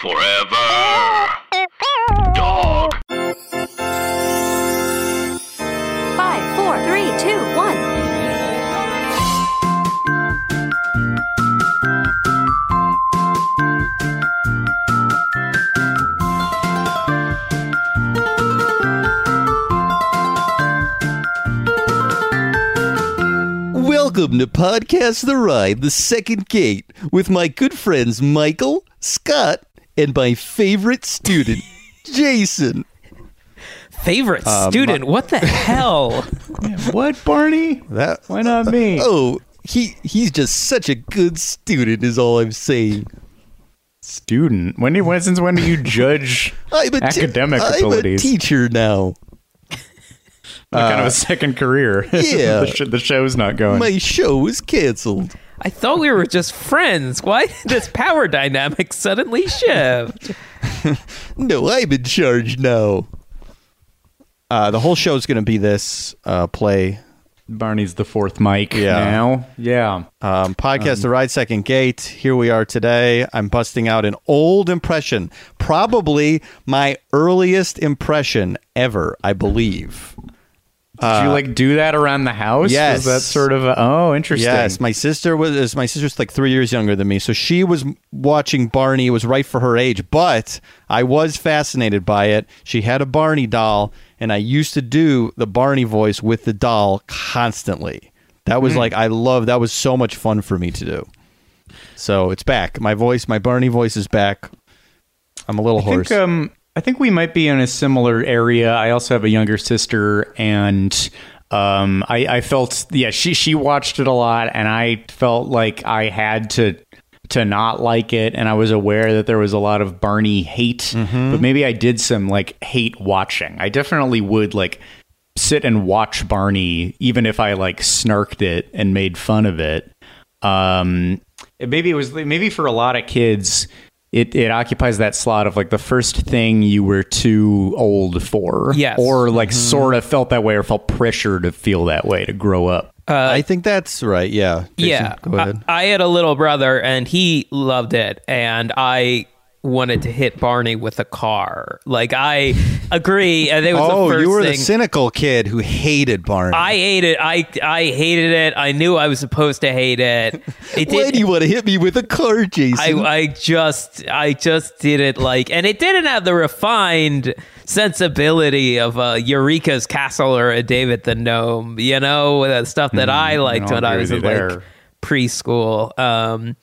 Forever. Dog. Five, four, three, two, one. Welcome to Podcast The Ride, the second gate, with my good friends Michael, Scott, and my favorite student, Jason. Favorite uh, student? what the hell? What, Barney? That Why not me? oh, he he's just such a good student, is all I'm saying. Student. When do when since when do you judge I'm a te- academic I'm abilities? a teacher now. kind of a uh, second career. yeah. the, sh- the show's not going. My show is canceled. I thought we were just friends. Why did this power dynamic suddenly shift? No, I'm in charge now. Uh, the whole show is going to be this uh, play Barney's the fourth mic Yeah. now. Yeah. Um, podcast The Ride Second Gate. Here we are today. I'm busting out an old impression, probably my earliest impression ever, I believe. Did you like do that around the house? Uh, yes. Was that sort of a, oh interesting? Yes, my sister was my sister's like three years younger than me, so she was watching Barney. It was right for her age, but I was fascinated by it. She had a Barney doll, and I used to do the Barney voice with the doll constantly. That was like I love. That was so much fun for me to do. So it's back. My voice, my Barney voice is back. I'm a little I hoarse. think um I think we might be in a similar area. I also have a younger sister and um I, I felt yeah, she she watched it a lot and I felt like I had to to not like it and I was aware that there was a lot of Barney hate, but maybe I did some like hate watching. I definitely would like sit and watch Barney even if I like snarked it and made fun of it. Um maybe it was maybe for a lot of kids it, it occupies that slot of like the first thing you were too old for. Yes. Or like mm-hmm. sort of felt that way or felt pressure to feel that way to grow up. Uh, I think that's right. Yeah. Jason, yeah. Go ahead. I, I had a little brother and he loved it. And I wanted to hit Barney with a car. Like, I agree. And it was oh, the first you were thing. the cynical kid who hated Barney. I hated I I hated it. I knew I was supposed to hate it. It Why do you want to hit me with a car, Jason? I, I just I just did it like and it didn't have the refined sensibility of a Eureka's Castle or a David the Gnome, you know, the stuff that I liked when I was like preschool. Um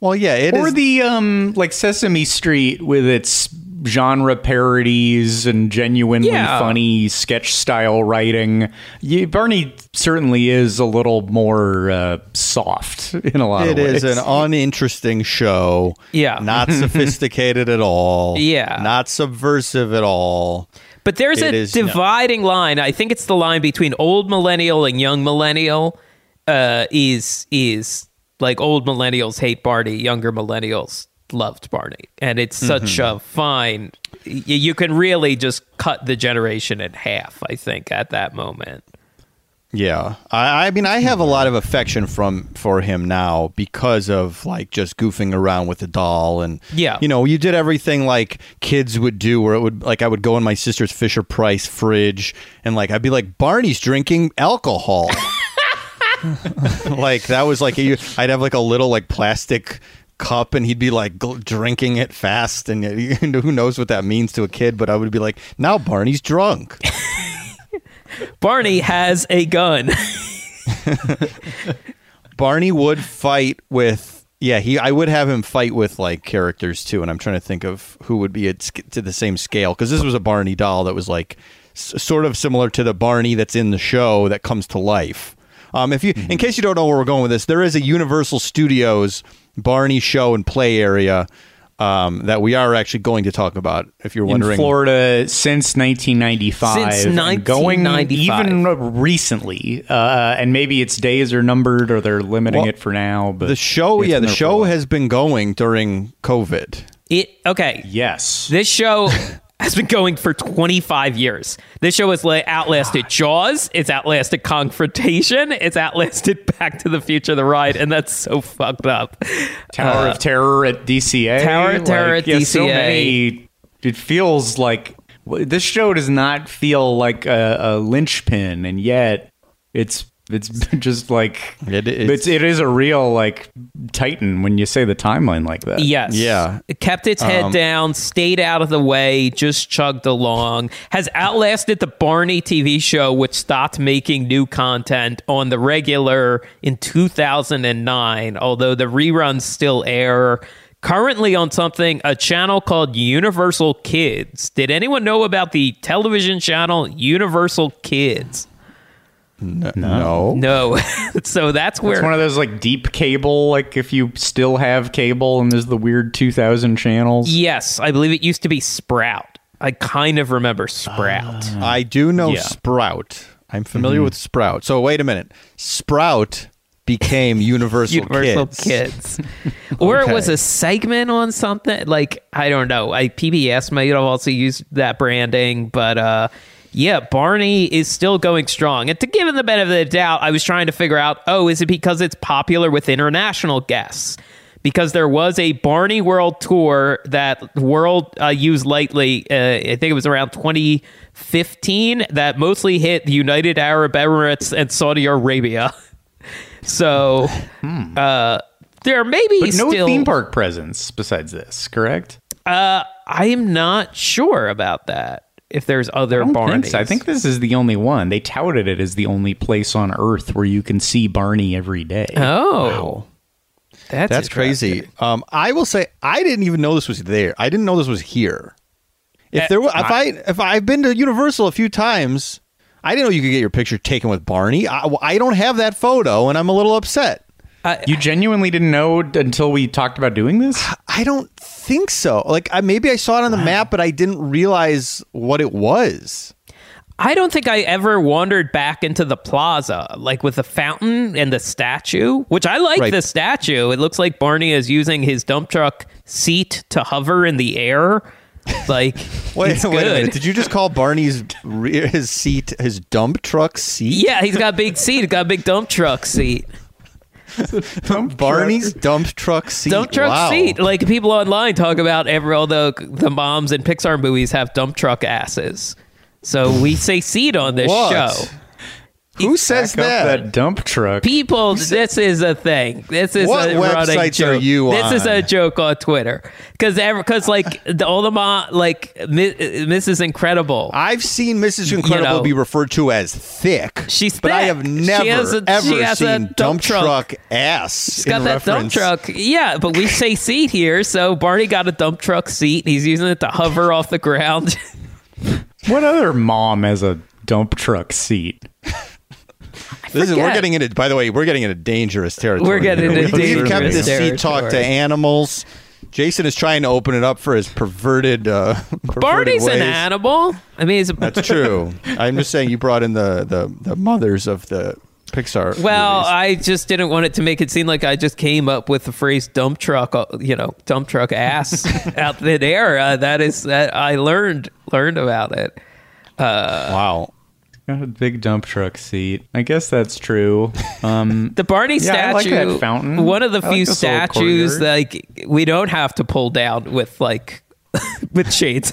well, yeah, it is. or the um like Sesame Street with its genre parodies and genuinely Yeah. funny sketch style writing. You, Barney certainly is a little more uh, soft in a lot It of ways. It is an uninteresting show. Yeah. Not sophisticated at all. Yeah. Not subversive at all. But there's It a is- no. dividing line. I think it's the line between old millennial and young millennial. Uh, is is like old millennials hate Barney, younger millennials loved Barney, and it's such Mm-hmm. a fine. y- You can really just cut the generation in half. I think at that moment. Yeah. I, I mean, I have a lot of affection from for him now because of like just goofing around with the doll and Yeah. you know, you did everything like kids would do where it would like I would go in my sister's Fisher Price fridge and like I'd be like Barney's drinking alcohol. like that was like you I'd have like a little like plastic cup and he'd be like gl- drinking it fast and uh, who knows what that means to a kid but I would be like now Barney's drunk. Barney has a gun. Barney would fight with yeah he I would have him fight with like characters too and I'm trying to think of who would be at, to the same scale because this was a Barney doll that was like s- sort of similar to the Barney that's in the show that comes to life. Um, if you in case you don't know where we're going with this, there is a Universal Studios Barney show and play area. um, that we are actually going to talk about. If you're in wondering, Florida since 1995. Since and going 1995. even recently, uh, and maybe its days are numbered or they're limiting Well, it for now. But the show, yeah, the there for a show has been going during COVID. It okay. yes. This show has been going for 25 years. This show has outlasted Jaws. It's outlasted Kongfrontation. It's outlasted Back to the Future: The Ride, and that's so fucked up. Tower of Terror at DCA. Uh, Tower of Terror at yeah, So DCA. many. It feels like this show does not feel like a, a linchpin, and yet it's it's just like It- it's- it's, it is a real like titan when you say the timeline like that. Yes. Yeah. It kept its head Um, down, stayed out of the way, just chugged along. Has outlasted the Barney TV show, which stopped making new content on the regular in 2009, although the reruns still air. Currently on something, a channel called Universal Kids. Did anyone know about the television channel Universal Kids? No, No. no. so that's where It's one of those like deep cable, like if you still have cable and there's the weird 2000 channels. Yes, I believe it used to be Sprout. I kind of remember Sprout. I do know Yeah. Sprout. I'm familiar Mm-hmm. with Sprout. So wait a minute, Sprout became Universal, Universal Kids. Kids. or it was a segment on something like I don't know. I PBS might have also used that branding, but uh yeah, Barney is still going strong. And to give him the benefit of the doubt, I was trying to figure out, oh, is it because it's popular with international guests? Because there was a Barney World tour that World uh, used lightly. Uh, I think it was around 2015 that mostly hit the United Arab Emirates and Saudi Arabia. So uh, there may be Hmm. But no still. theme park presence besides this, correct? Uh, I am not sure about that. If there's other I don't Barneys, think so. I think this is the only one. They touted it as the only place on Earth where you can see Barney every day. Oh, that's That's crazy. Um, I will say I didn't even know this was there. I didn't know this was here. If Uh, there, were, if I, if I've been to Universal a few times, I didn't know you could get your picture taken with Barney. I, I don't have that photo, and I'm a little upset. You genuinely didn't know until we talked about doing this? I don't think so. Like I, maybe I saw it on the map, but I didn't realize what it was. I don't think I ever wandered back into the plaza, like with the fountain and the statue, which I like Right. the statue. It looks like Barney is using his dump truck seat to hover in the air. Like, Wait, it's wait a minute. Did you just call Barney's re- his seat his dump truck seat? Yeah, he's got a big seat. He's got a big dump truck seat. Barney's dump truck seat. Dump truck Wow. seat. Like people online talk about every all the the moms in Pixar movies have dump truck asses. So we say seat on this What? show. Who says Back up that? that dump truck. People, this is a thing. This is What a running websites joke. are you This is a on? joke on Twitter because because like the, all the mom like Mi- Mrs. Incredible. I've seen Mrs. Incredible know. be referred to as thick. She's but I thick. have She never has a- ever she has a seen dump dump truck. truck, ass. She's got in that dump reference. truck. Yeah, but we say seat here, so Barney got a dump truck seat. He's using it to hover off the ground. What other mom has a dump truck seat? This is, we're getting into. By the way, we're getting into dangerous territory. We're getting into We- We've kept dangerous this seat talk to animals. Jason is trying to open it up for his perverted. Uh, perverted Barney's an animal. I mean, he's a, That's true. I'm just saying you brought in the the, the mothers of the Pixar. Well, movies. I just didn't want it to make it seem like I just came up with the phrase "dump truck," uh, you know, "dump truck ass" out thin air. Uh, that is that I learned learned about it. wow. Got a big dump truck seat. I guess that's true. Um, The Barney Yeah, I like statue, that fountain. one of the I few this little statues courtyard. like we don't have to pull down with like with shades.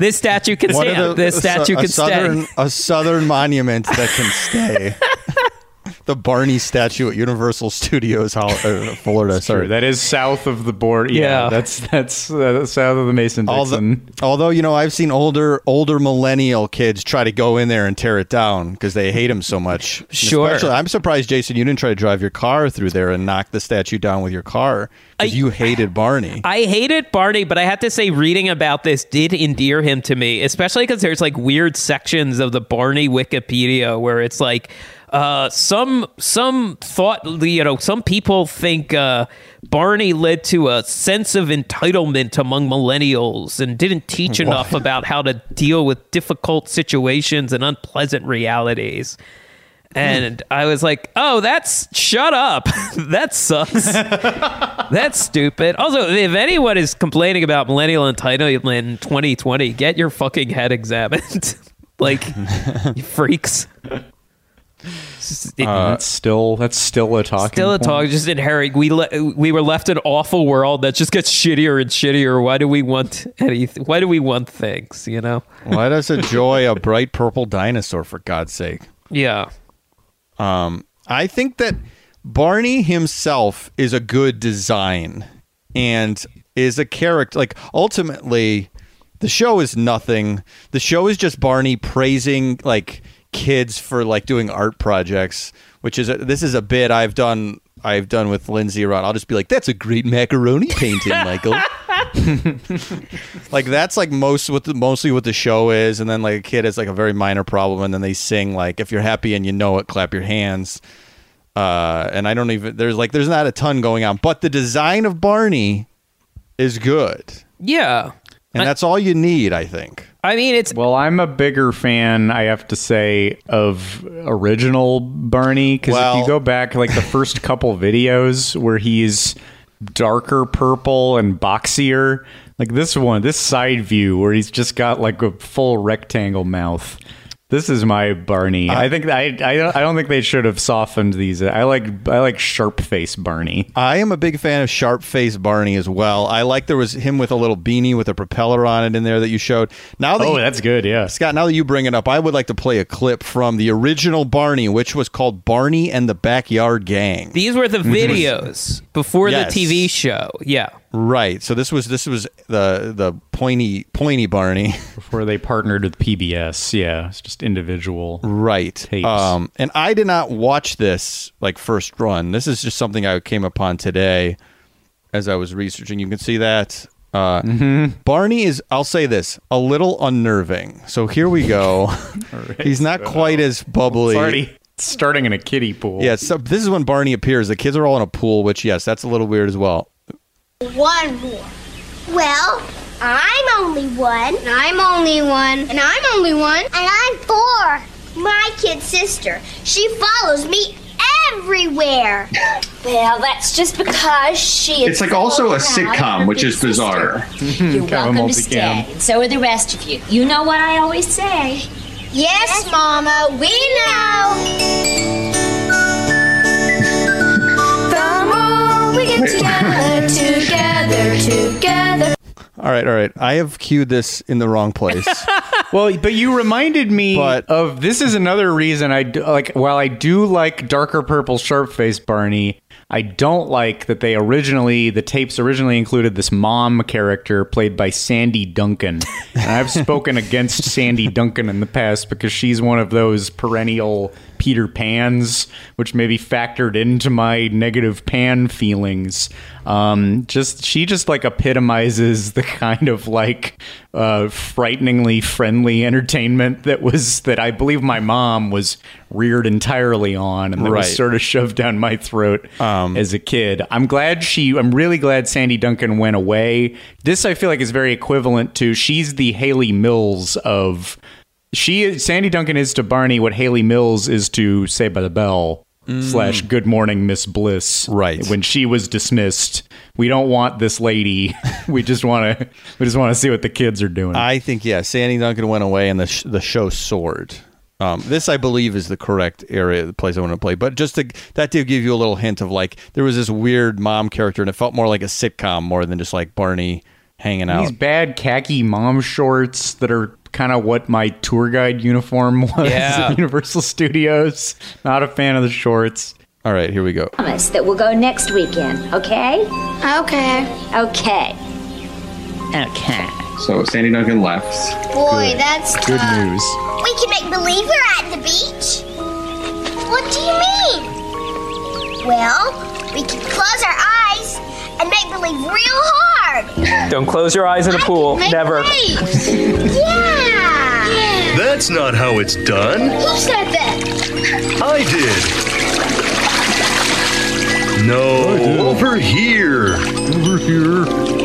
This statue can One stand. the- this statue a, can southern, stay. A southern monument that can stay. the Barney statue at Universal Studios, uh, Florida. Sorry. that is south of the border. Yeah, Yeah. that's that's uh, south of the Mason Although, Dixon. although you know, I've seen older older millennial kids try to go in there and tear it down because they hate him so much. And Sure. Especially, I'm surprised, Jason, you didn't try to drive your car through there and knock the statue down with your car because you hated Barney. I hated Barney, but I have to say, reading about this did endear him to me, especially because there's like weird sections of the Barney Wikipedia where it's like, Uh, some some thought you know some people think uh, Barney led to a sense of entitlement among millennials and didn't teach enough about how to deal with difficult situations and unpleasant realities. And I was like, "Oh, that's shut up. that sucks. that's stupid." Also, if anyone is complaining about millennial entitlement in 2020, get your fucking head examined. like, you freaks. It- that's still that's still a talking. Still a point. talk, just inherit. We le- we were left an awful world that just gets shittier and shittier. Why do we want anything? Why do we want things? You know? Let us enjoy a bright purple dinosaur for God's sake. Yeah. Um, I think that Barney himself is a good design and is a character. Like ultimately, the show is nothing. The show is just Barney praising like kids for like doing art projects, which is a, this is a bit I've done. I've done with Lindsay around. I'll just be like, "That's a great macaroni painting, Michael." like that's like most what the, mostly what the show is, and then like a kid has like a very minor problem, and then they sing like, "If you're happy and you know it, clap your hands." uh and i don't even there's like there's not a ton going on but the design of barney is good Yeah. and I- that's all you need i think I mean, it's Well, I'm a bigger fan, I have to say, of original Barney because Well- if you go back like the first couple videos where he's darker purple and boxier, like this one, this side view where he's just got like a full rectangle mouth. This is my Barney. I think I, I don't I don't think they should have softened these. I like I like sharp face Barney. i am a big fan of sharp face barney as well i like there was him with a little beanie with a propeller on it in there that you showed now that Oh, you- that's good. Yeah. Scott, now that you bring it up, I would like to play a clip from the original Barney, which was called Barney and the Backyard Gang. these were the mhm. videos before Yes. the TV show. Yeah. Right. So this was this was the the pointy pointy Barney. Before they partnered with PBS. Yeah. It's just individual. Right. Tapes. Um, and I did not watch this like first run. This is just something I came upon today as I was researching. You can see that. Uh, Mm-hmm. Barney is, I'll say this, a little unnerving. So here we go. He's not quite as bubbly. Already starting in a kiddie pool. Yeah, so this is when Barney appears. The kids are all in a pool, which, yes, that's a little weird as well. One more. Well, I'm only one. And I'm only one. And I'm only one. And I'm four. My kid sister. She follows me everywhere. Well, that's just because she. It's like also a sitcom, which is sister. bizarre. Hmm, You're Kind of a welcome to stay, and so are the rest of you. You know what I always say. Yes, Mama, we know. Together, together, together. All right, all right. I have cued this in the wrong place. Well, but you reminded me But- of this is another reason I do, like. While I do like darker purple sharp face Barney, I don't like that they originally the tapes originally included this mom character played by Sandy Duncan. And I've spoken against Sandy Duncan in the past because she's one of those perennial Peter Pans, which maybe factored into my negative Pan feelings. Um, just she just like epitomizes the kind of like uh, frighteningly friendly entertainment that was that I believe my mom was reared entirely on, and that Right. was sort of shoved down my throat as a kid. I'm glad she. I'm really glad Sandy Duncan went away. This I feel like is very equivalent to she's the Hayley Mills of she is Sandy Duncan is to Barney what Hayley Mills is to Saved by the Bell slash Good Morning Miss Bliss. Right. when she was dismissed, we don't want this lady. we just want to. We just want to see what the kids are doing. I think, yeah, Sandy Duncan went away and the, sh- the show soared. Um, this, I believe, is the correct area, the place I want to play. But just to, that did give you a little hint of like, there was this weird mom character and it felt more like a sitcom more than just like Barney hanging out. These bad khaki mom shorts that are kind of what my tour guide uniform was Yeah. at Universal Studios. Not a fan of the shorts. All right, here we go. Promise that we'll go next weekend, okay? Okay. Okay. Okay. So Sandy Duncan left. Boy, that's Good tough. news. We can make believe we're at the beach. What do you mean? Well, we can close our eyes and make believe real hard. Don't close your eyes in a pool. Make Never. waves. yeah. That's not how it's done. Who said that? I did. No, over here. Over here. Who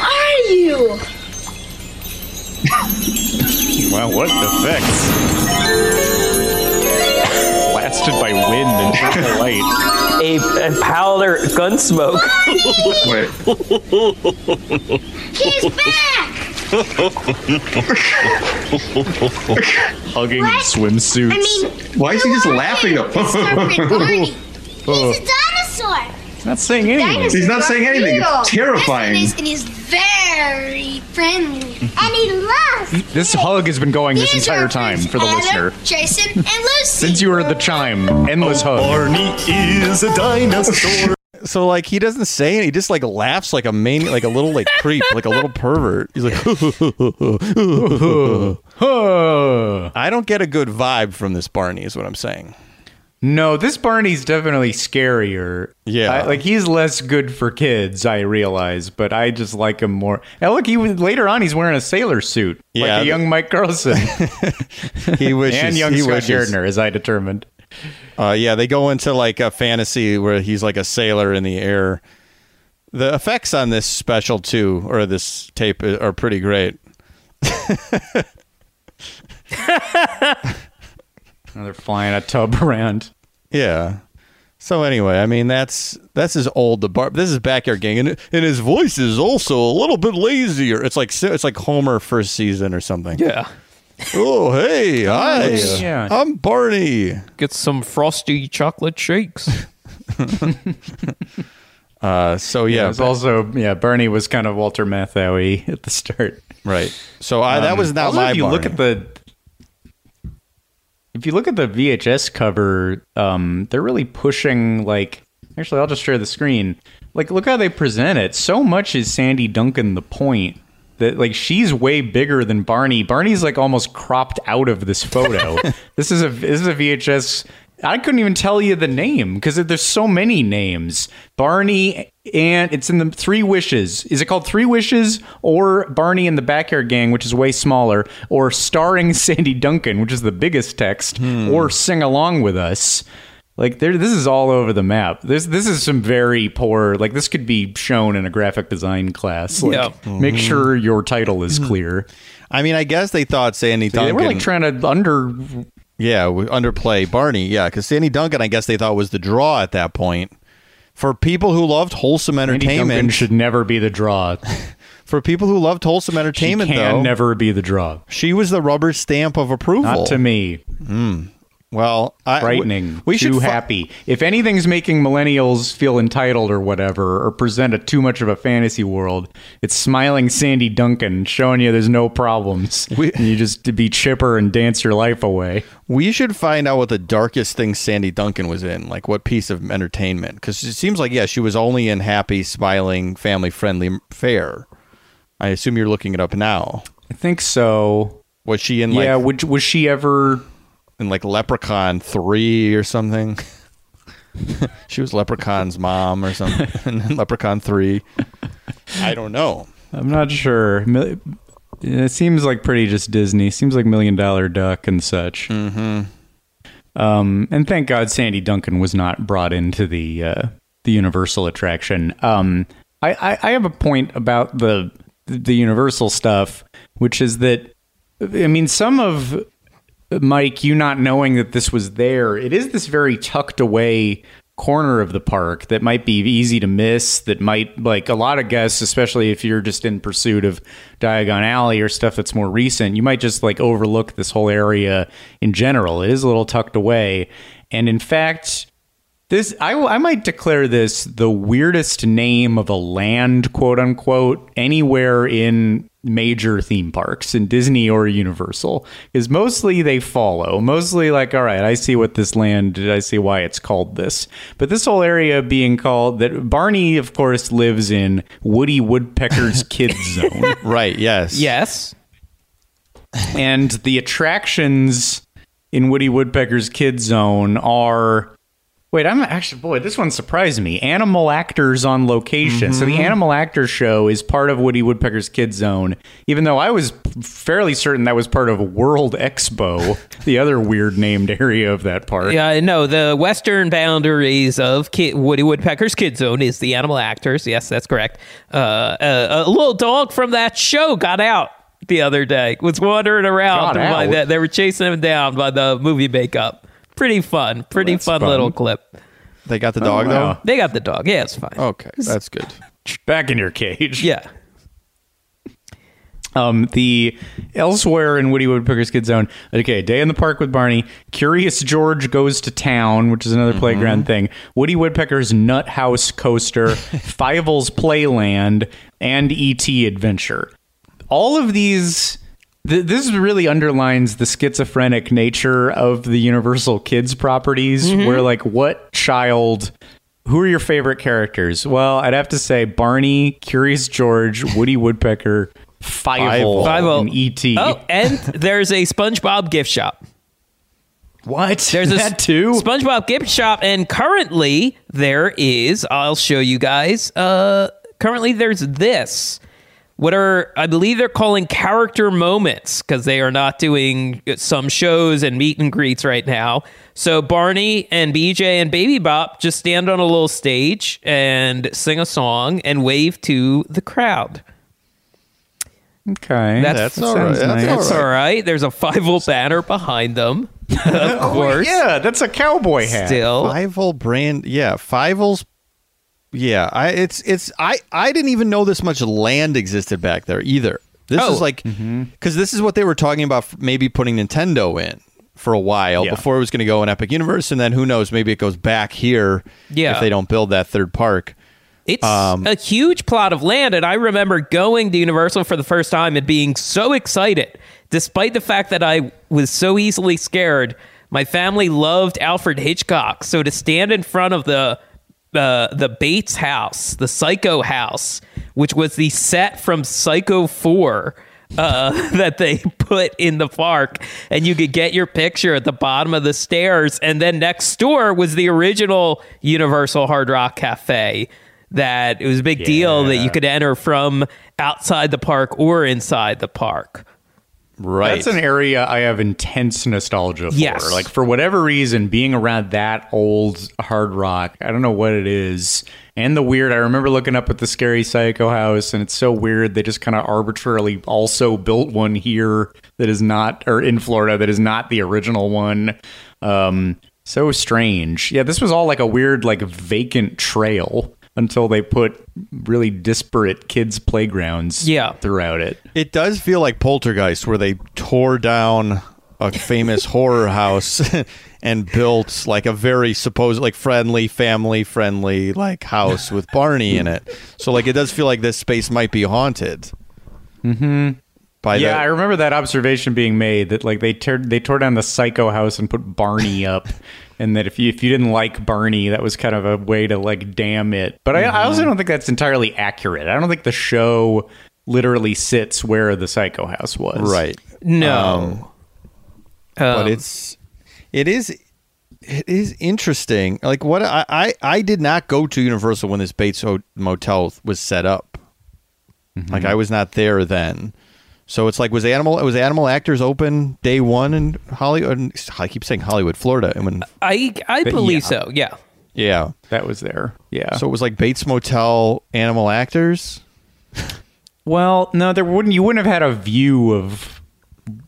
are you? Wow, what effects? Blasted by wind and purple light. A, a powder gun smoke. Wait. He's back! Hugging What? swimsuits. I mean, Why is he just laughing you? up? Serpent Barney. He's a oh. dinosaur. Not saying anything. He's not saying anything. real. It's terrifying. Yes, it is, and he's very friendly. and he loves This hug has been going this entire time for the Adam, listener. Jason, and Lucy. Since you heard the chime, endless hug. Barney is a dinosaur. So like he doesn't say it. He just like laughs like a mani- like a little like creep, like a little pervert. He's like, I don't get a good vibe from this Barney. Is what I'm saying. No, this Barney's definitely scarier. Yeah. I- like he's less good for kids. I realize, but I just like him more. And look, he was, later on he's wearing a sailor suit, Yeah, like a young Mike Carlsson He wishes. and young he Scott wishes. Gairdner, as I determined. Uh, yeah, they go into like a fantasy where he's like a sailor in the air. The effects on this special too, or this tape, uh, are pretty great. And they're flying a tub around. Yeah. So anyway, I mean that's that's as old the bar. This is backyard gang, and and his voice is also a little bit lazier. It's like it's like Homer first season or something. Yeah. Oh hey, hi, yeah. I'm Barney. Get some frosty chocolate shakes. Uh, so Yeah, yeah, it was also yeah. Barney was kind of Walter Matthau at the start. right. So I that was not also, my. if you look at the if you look at the VHS cover, um, they're really pushing like. Actually, I'll just share the screen. Like, look how they present it. So much is Sandy Duncan the point that like she's way bigger than Barney. Barney's like almost cropped out of this photo. this is a this is a VHS. I couldn't even tell you the name because there's so many names. Barney and it's in the Three Wishes. Is it called Three Wishes or Barney and the Backyard Gang, which is way smaller, or starring Sandy Duncan, which is the biggest text, hmm. or Sing Along with Us? Like there, this is all over the map. This this is some very poor. Like this could be shown in a graphic design class. Like, Yeah. Make mm-hmm. sure your title is mm-hmm. clear. I mean, I guess they thought Sandy They Duncan. were like trying to under. Yeah, underplay Barney. Yeah, because Sandy Duncan, I guess they thought was the draw at that point. For people who loved wholesome Sandy Duncan entertainment, should never be the draw. for people who loved wholesome She entertainment, can though, never be the draw. she was the rubber stamp of approval. Not to me. Hmm. Well, I, Frightening. We too fi- happy. If anything's making millennials feel entitled or whatever, or present a too much of a fantasy world, it's smiling Sandy Duncan showing you there's no problems. We- you just to be chipper and dance your life away. We should find out what the darkest thing Sandy Duncan was in, like what piece of entertainment. Because it seems like, yeah, she was only in happy, smiling, family friendly fare. I assume you're looking it up now. I think so. Was she in like yeah. Would, was she ever? In like Leprechaun three or something? she was Leprechaun's mom or something. in Leprechaun three. I don't know. I'm not sure. It seems like pretty just Disney. Seems like Million Dollar Duck and such. Mm-hmm. Um, and thank God Sandy Duncan was not brought into the uh, the Universal attraction. Um, I, I, I have a point about the the Universal stuff, which is that I mean some of Mike, you not knowing that this was there, it is this very tucked away corner of the park that might be easy to miss. That might, like a lot of guests, especially if you're just in pursuit of Diagon Alley or stuff that's more recent, you might just like overlook this whole area in general. It is a little tucked away. And in fact, this I, I might declare this the weirdest name of a land, quote unquote, anywhere in major theme parks in Disney or Universal. Is mostly they follow. Mostly like, all right, I see what this land did. I see why it's called this. But this whole area being called that Barney, of course, lives in Woody Woodpecker's Kids Zone Right, yes. Yes. and the attractions in Woody Woodpecker's Kid Zone are Wait, I'm actually boy. This one surprised me. Animal actors on location. So the Animal Actors Show is part of Woody Woodpecker's Kid Zone. Even though I was fairly certain that was part of World Expo, the other weird named area of that park. Yeah, no, the western boundaries of Kid, Woody Woodpecker's Kid Zone is the animal actors. Yes, that's correct. Uh, uh, a little dog from that show got out the other day. Was wandering around. By they were chasing him down by the movie makeup. Pretty fun. Pretty that's fun, fun. little clip. They got the dog wow. though. They got the dog. Yeah, it's fine. Okay, that's good. Back in your cage. Yeah. Um, the elsewhere in Woody Woodpecker's Kid Zone. Okay, day in the park with Barney. Curious George goes to town, which is another playground thing. Woody Woodpecker's Nut House Coaster, Fievel's Playland, and E.T. Adventure. All of these. Th- this really underlines the schizophrenic nature of the Universal Kids properties, where like what child who are your favorite characters? Well, I'd have to say Barney, Curious George, Woody Woodpecker, Fievel, Fievel. and E.T. Oh, and there's a SpongeBob gift shop. what? There's a that too? SpongeBob gift shop, and currently there is. I'll show you guys. Uh, currently there's this. What are I believe they're calling character moments because they are not doing some shows and meet and greets right now. So Barney and BJ and Baby Bop just stand on a little stage and sing a song and wave to the crowd. okay, That's, That's all right. sounds That's nice. all That's all right. There's a Fievel banner behind them, of oh, course. yeah, that's a cowboy hat. Still, Fievel brand, yeah, Fievel's. Yeah, I it's it's I I didn't even know this much land existed back there either. This Oh. is like because this is what they were talking about, maybe putting Nintendo in for a while Yeah. before it was going to go in Epic Universe, and then who knows, maybe it goes back here Yeah. if they don't build that third park. It's Um, a huge plot of land, and I remember going to Universal for the first time and being so excited, despite the fact that I was so easily scared. My family loved Alfred Hitchcock, so to stand in front of the uh, the Bates house, the Psycho house, which was the set from Psycho Four. Uh, that they put in the park, and you could get your picture at the bottom of the stairs. And then next door was the original Universal Hard Rock Cafe, that it was a big deal that you could enter from outside the park or inside the park. Right. That's an area I have intense nostalgia for. Yes. Like for whatever reason, being around that old hard rock, I don't know what it is. And the weird, I remember looking up at the scary psycho house, and it's so weird. They just kind of arbitrarily also built one here that is not, or in Florida, that is not the original one. Um, so strange. Yeah, this was all like a weird, like vacant trail until they put really disparate kids' playgrounds Yeah. throughout it. It does feel like Poltergeist, where they tore down a famous horror house and built like a very supposed like friendly, family friendly like house with Barney in it. So like it does feel like this space might be haunted. Mm-hmm. By Yeah, the, I remember that observation being made that like they tore they tore down the psycho house and put Barney up, and that if you if you didn't like Barney, that was kind of a way to like damn it. But I, I also mm-hmm. don't think that's entirely accurate. I don't think the show literally sits where the psycho house was. right. No. Um, but Um, it's it is it is interesting. Like what I I, I did not go to Universal when this Bates Motel was set up. Mm-hmm. Like I was not there then. So it's like was animal was animal actors open day one in Hollywood? I keep saying Hollywood, Florida, and when I I believe yeah. so. Yeah. yeah, That was there. Yeah. so it was like Bates Motel animal actors. Well, no, there wouldn't. You wouldn't have had a view of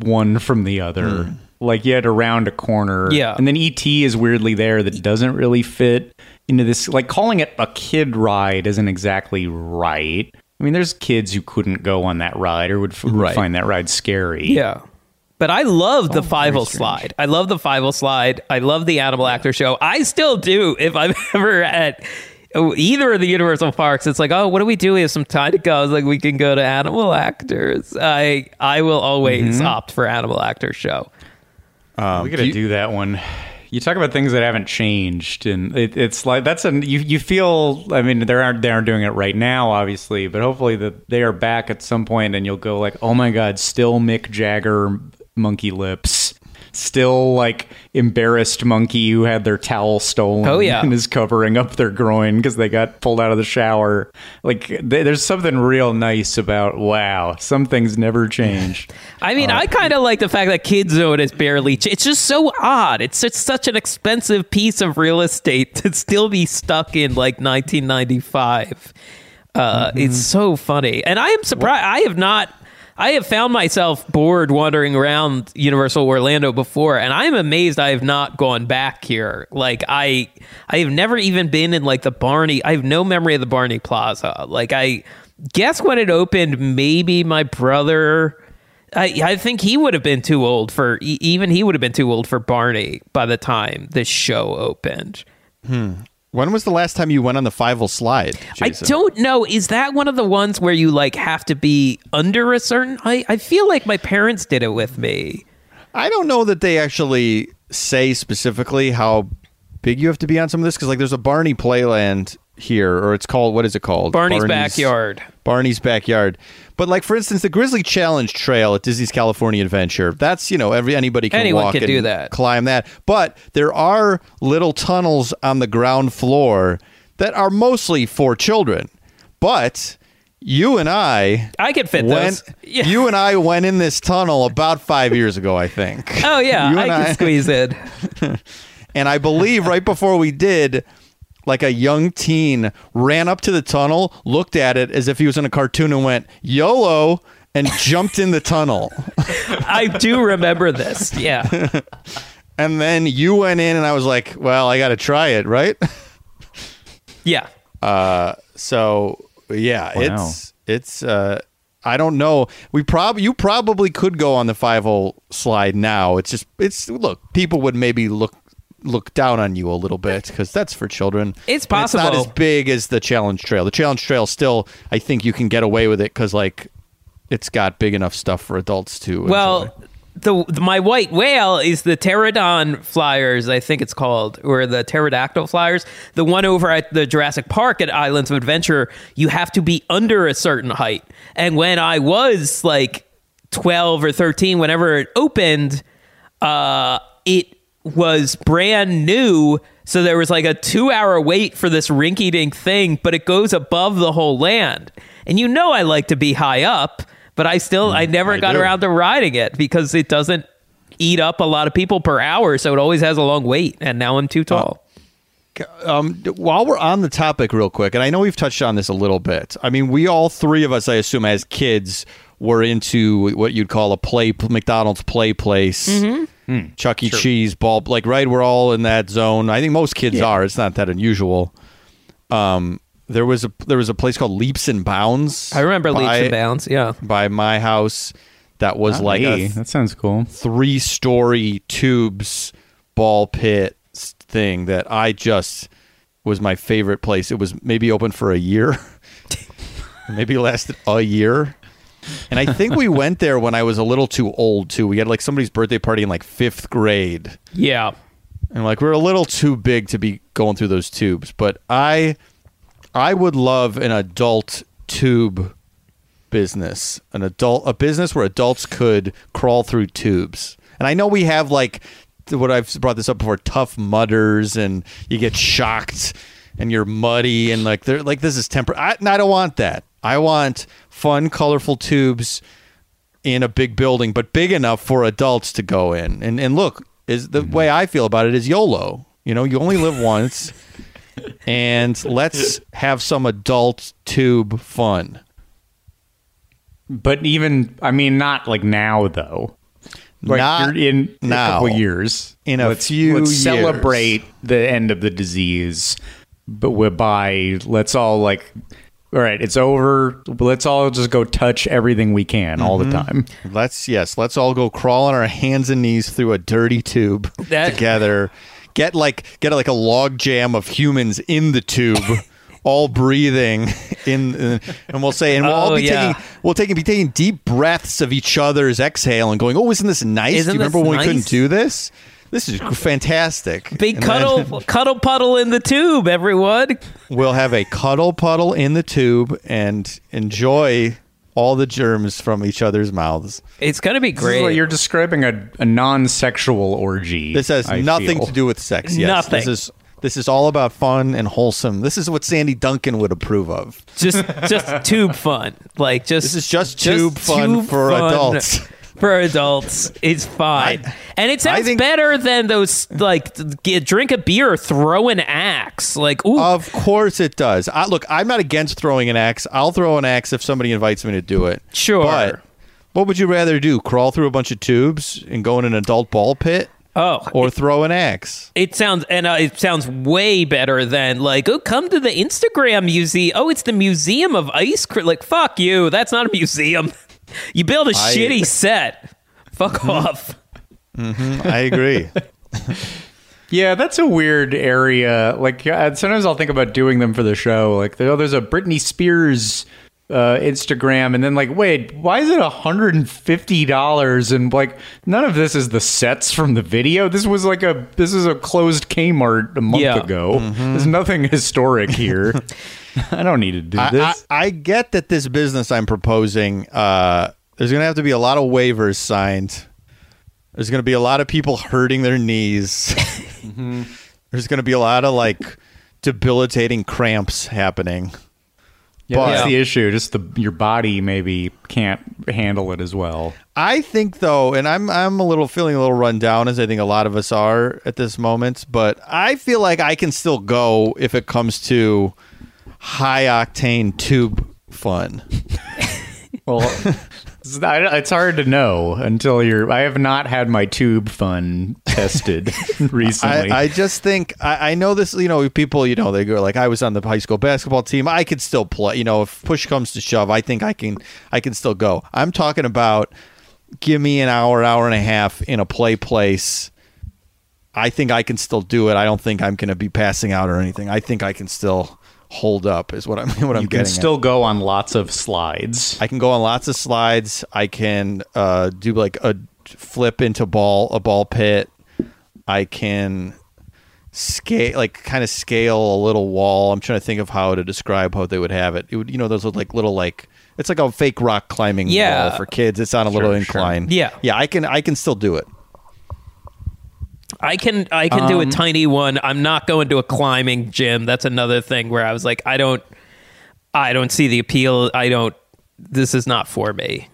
one from the other. Hmm. Like you had to round a corner. Yeah. and then ET is weirdly there. That doesn't really fit into this. Like calling it a kid ride isn't exactly right. I mean, there's kids who couldn't go on that ride or would, f- Right. find that ride scary. Yeah. But I love the Fievel slide. I love the Fievel slide. I love the Animal Actor show. I still do. If I'm ever at oh, either of the Universal parks, it's like, oh, what do we do? We have some time to go. It's like we can go to Animal Actors. I I will always mm-hmm. opt for Animal Actor show. Um, we got to do that one. You talk about things that haven't changed, and it, it's like that's a you. You feel. I mean, they aren't they aren't doing it right now, obviously, but hopefully that they are back at some point, and you'll go like, oh my god, still Mick Jagger monkey lips. Still like embarrassed monkey who had their towel stolen Oh, yeah. and is covering up their groin because they got pulled out of the shower. Like th- there's something real nice about wow, some things never change. I mean, I kind of like the fact that Kid Zone is barely. Ch- it's just so odd. It's just such an expensive piece of real estate to still be stuck in like 1995. Uh, It's so funny, and I am surprised. I have not. I have found myself bored wandering around Universal Orlando before, and I am amazed I have not gone back here. Like I, I have never even been in like the Barney. I have no memory of the Barney Plaza. Like I guess when it opened, maybe my brother. I, I think he would have been too old for even he would have been too old for Barney by the time this show opened. Hmm. When was the last time you went on the Fievel slide? I don't know. Is that one of the ones where you like have to be under a certain height? I feel like my parents did it with me. I don't know that they actually say specifically how big you have to be on some of this because like there's a Barney Playland here, or it's called what is it called? Barney's backyard. Barney's backyard. But like for instance, the Grizzly Challenge Trail at Disney's California Adventure. That's you know every anybody can Anyone walk can and do that. climb that. But there are little tunnels on the ground floor that are mostly for children. But you and I I could fit went. those. Yeah. You and I went in this tunnel about five years ago, I think. oh yeah, You I and can I- squeeze in. And I believe right before we did, like a young teen ran up to the tunnel, looked at it as if he was in a cartoon, and went YOLO and jumped in the tunnel. I do remember this. Yeah. And then you went in, and I was like, "Well, I got to try it, right?" Yeah. So yeah, Wow. it's it's. uh I don't know. We probably you probably could go on the Fievel slide now. It's just it's look. People would maybe look look down on you a little bit because that's for children. It's possible. And not as big as the challenge trail. The challenge trail still, I think you can get away with it because like it's got big enough stuff for adults to. Well, enjoy. the, the my white whale is the pteranodon flyers. I think it's called, or the pterodactyl flyers. The one over at the Jurassic Park at Islands of Adventure. You have to be under a certain height. And when I was like twelve or thirteen, whenever it opened, uh, it was brand new. So there was like a two hour wait for this rinky dink thing, but it goes above the whole land. And you know, I like to be high up, but I still, I mm, never I got do. around to riding it because it doesn't eat up a lot of people per hour. So it always has a long wait. And now I'm too tall. Uh, um, while we're on the topic, real quick, and I know we've touched on this a little bit. I mean, we all three of us, I assume, as kids, were into what you'd call a play McDonald's play place, mm-hmm. Chuck E. Cheese ball. Like, right, we're all in that zone. I think most kids are. It's not that unusual. Um, there was a there was a place called Leaps and Bounds. I remember leaps and bounds. Yeah. by my house. That was Not like a that sounds cool. three story tubes ball pit thing that I just was my favorite place. It was maybe open for a year, maybe lasted a year. And I think we went there when I was a little too old too. We had like somebody's birthday party in like fifth grade. Yeah. And like we're a little too big to be going through those tubes. But I I would love an adult tube business. An adult a business where adults could crawl through tubes. And I know we have like what I've brought this up before, tough mudders and you get shocked and you're muddy and like they're like this is temper I, and I don't want that. I want fun, colorful tubes in a big building, but big enough for adults to go in. And and look, is the mm-hmm. way I feel about it is YOLO. You know, you only live once, and let's have some adult tube fun. But even, I mean, not like now though. Like Not you're in now. a couple years. In a let's, few let's years. celebrate the end of the disease. But whereby let's all like, all right, it's over. Let's all just go touch everything we can all Mm-hmm. the time. Let's yes, let's all go crawl on our hands and knees through a dirty tube That- together. Get like get like a log jam of humans in the tube. All breathing in, in- and we'll say, and we'll all Oh, be yeah. taking, we'll taking, be taking deep breaths of each other's exhale and going, "Oh, isn't this nice? Isn't Do you remember this when we couldn't do this? This is fantastic." Big And cuddle, then cuddle puddle in the tube, everyone. We'll have a cuddle puddle in the tube and enjoy all the germs from each other's mouths. It's gonna be This is what great. you're describing a, a non-sexual orgy. This has I nothing feel. to do with sex. Yes. Nothing. This is this is all about fun and wholesome. This is what Sandy Duncan would approve of. just just tube fun. Like just This is just tube fun for adults. For adults, it's fine, I- and it sounds think- better than those like get, drink a beer, throw an axe. Like ooh, Of course it does. I, look, I'm not against throwing an axe. I'll throw an axe if somebody invites me to do it. Sure. But what would you rather do? Crawl through a bunch of tubes and go in an adult ball pit? oh, Or throw an axe? It sounds and uh, it sounds way better than like oh come to the Instagram museum. Oh, it's the Museum of Ice Cream. Like fuck you. That's not a museum. You build a I- Mm-hmm. shitty set. Fuck off. I agree. Yeah, that's a weird area. Like sometimes I'll think about doing them for the show. Like, oh, there's a Britney Spears uh, Instagram, and then like, wait, why is it hundred and fifty dollars? And like, none of this is the sets from the video. This was like a this is a closed Kmart a month Yeah. ago. There's nothing historic here. I don't need to do I, I, this. I get that this business I'm proposing, uh, there's going to have to be a lot of waivers signed. There's going to be a lot of people hurting their knees. There's going to be a lot of like debilitating cramps happening. yeah, but- that's the issue. Just the your body maybe can't handle it as well. I think though, and I'm I'm a little feeling a little run down as I think a lot of us are at this moment, but I feel like I can still go if it comes to high octane tube fun. Well, it's not- it's hard to know until you're. I have not had my tube fun tested recently. I, I just think I, I know this. You know, people. You know, they go like, I was on the high school basketball team. I could still play. You know, if push comes to shove, I think I can. I can still go. I'm talking about. Give me an hour, hour and a half in a play place. I think I can still do it. I don't think I'm going to be passing out or anything. I think I can still hold up. Is what I'm. What I'm getting. you getting. can at. still go on lots of slides. I can go on lots of slides. I can uh, do like a flip into ball a ball pit. I can scale like kind of scale a little wall. I'm trying to think of how to describe how they would have it. It would you know those look like little like it's like a fake rock climbing Yeah. wall for kids. It's on a little sure. incline. Yeah. yeah. I can I can still do it. I can I can do a Um, tiny one. I'm not going to a climbing gym. That's another thing where I was like, I don't I don't see the appeal. I don't this is not for me.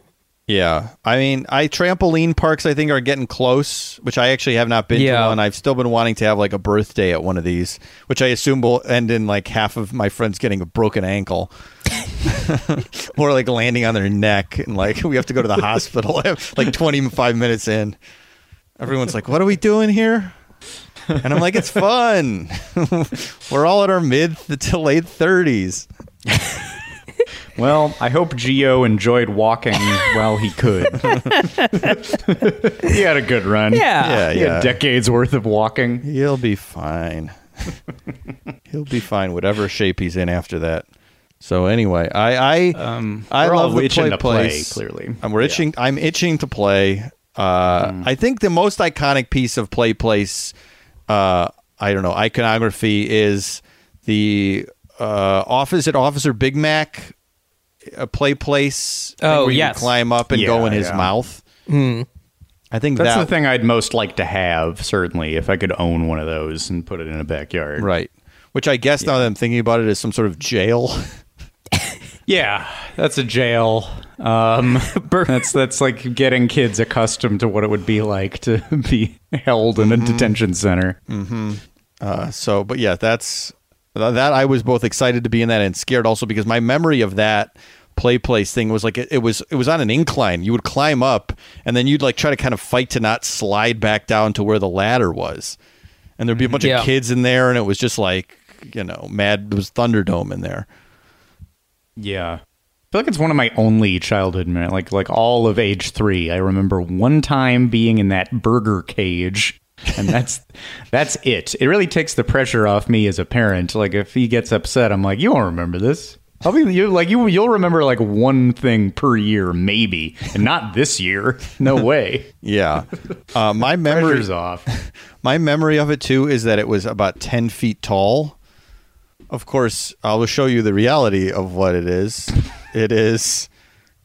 Yeah, I mean, I trampoline parks I think are getting close, which I actually have not been Yeah. to one. I've still been wanting to have like a birthday at one of these, which I assume will end in like half of my friends getting a broken ankle, or like landing on their neck, and like we have to go to the hospital like twenty five minutes in. Everyone's like, "What are we doing here?" And I'm like, "It's fun. We're all at our mid to late thirties. Well, I hope Geo enjoyed walking while he could. he had a good run. Yeah. Yeah, He yeah. had decades worth of walking. He'll be fine. He'll be fine, whatever shape he's in after that. So anyway, I I Um, I love the play to play, place. clearly. I'm we're itching. I'm itching to play. Uh, Mm. I think the most iconic piece of play place, uh, I don't know, iconography is the uh, office at Officer Big Mac, a play place. Oh, where you yes. climb up and go in his yeah. mouth. I think That's that the thing I'd most like to have, certainly, if I could own one of those and put it in a backyard. right. Which I guess now that I'm thinking about it is some sort of jail. Yeah, that's a jail. Um, that's that's like getting kids accustomed to what it would be like to be held in a detention center. Uh, so, but yeah, that's that. I was both excited to be in that and scared also because my memory of that play place thing was like it, it was it was on an incline. You would climb up and then you'd like try to kind of fight to not slide back down to where the ladder was, and there'd be a bunch Yeah. of kids in there, and it was just like you know, mad. It was Thunderdome in there. Yeah. I feel like it's one of my only childhood memories. Like like all of age three, I remember one time being in that burger cage, and that's that's it. It really takes the pressure off me as a parent. Like if he gets upset, I'm like, you won't remember this. I'll be you like you you'll remember like one thing per year maybe, and not this year. No way. Yeah, uh, my memory Pressure's off. My memory of it too is that it was about 10 feet tall. Of course, I will show you the reality of what it is. It is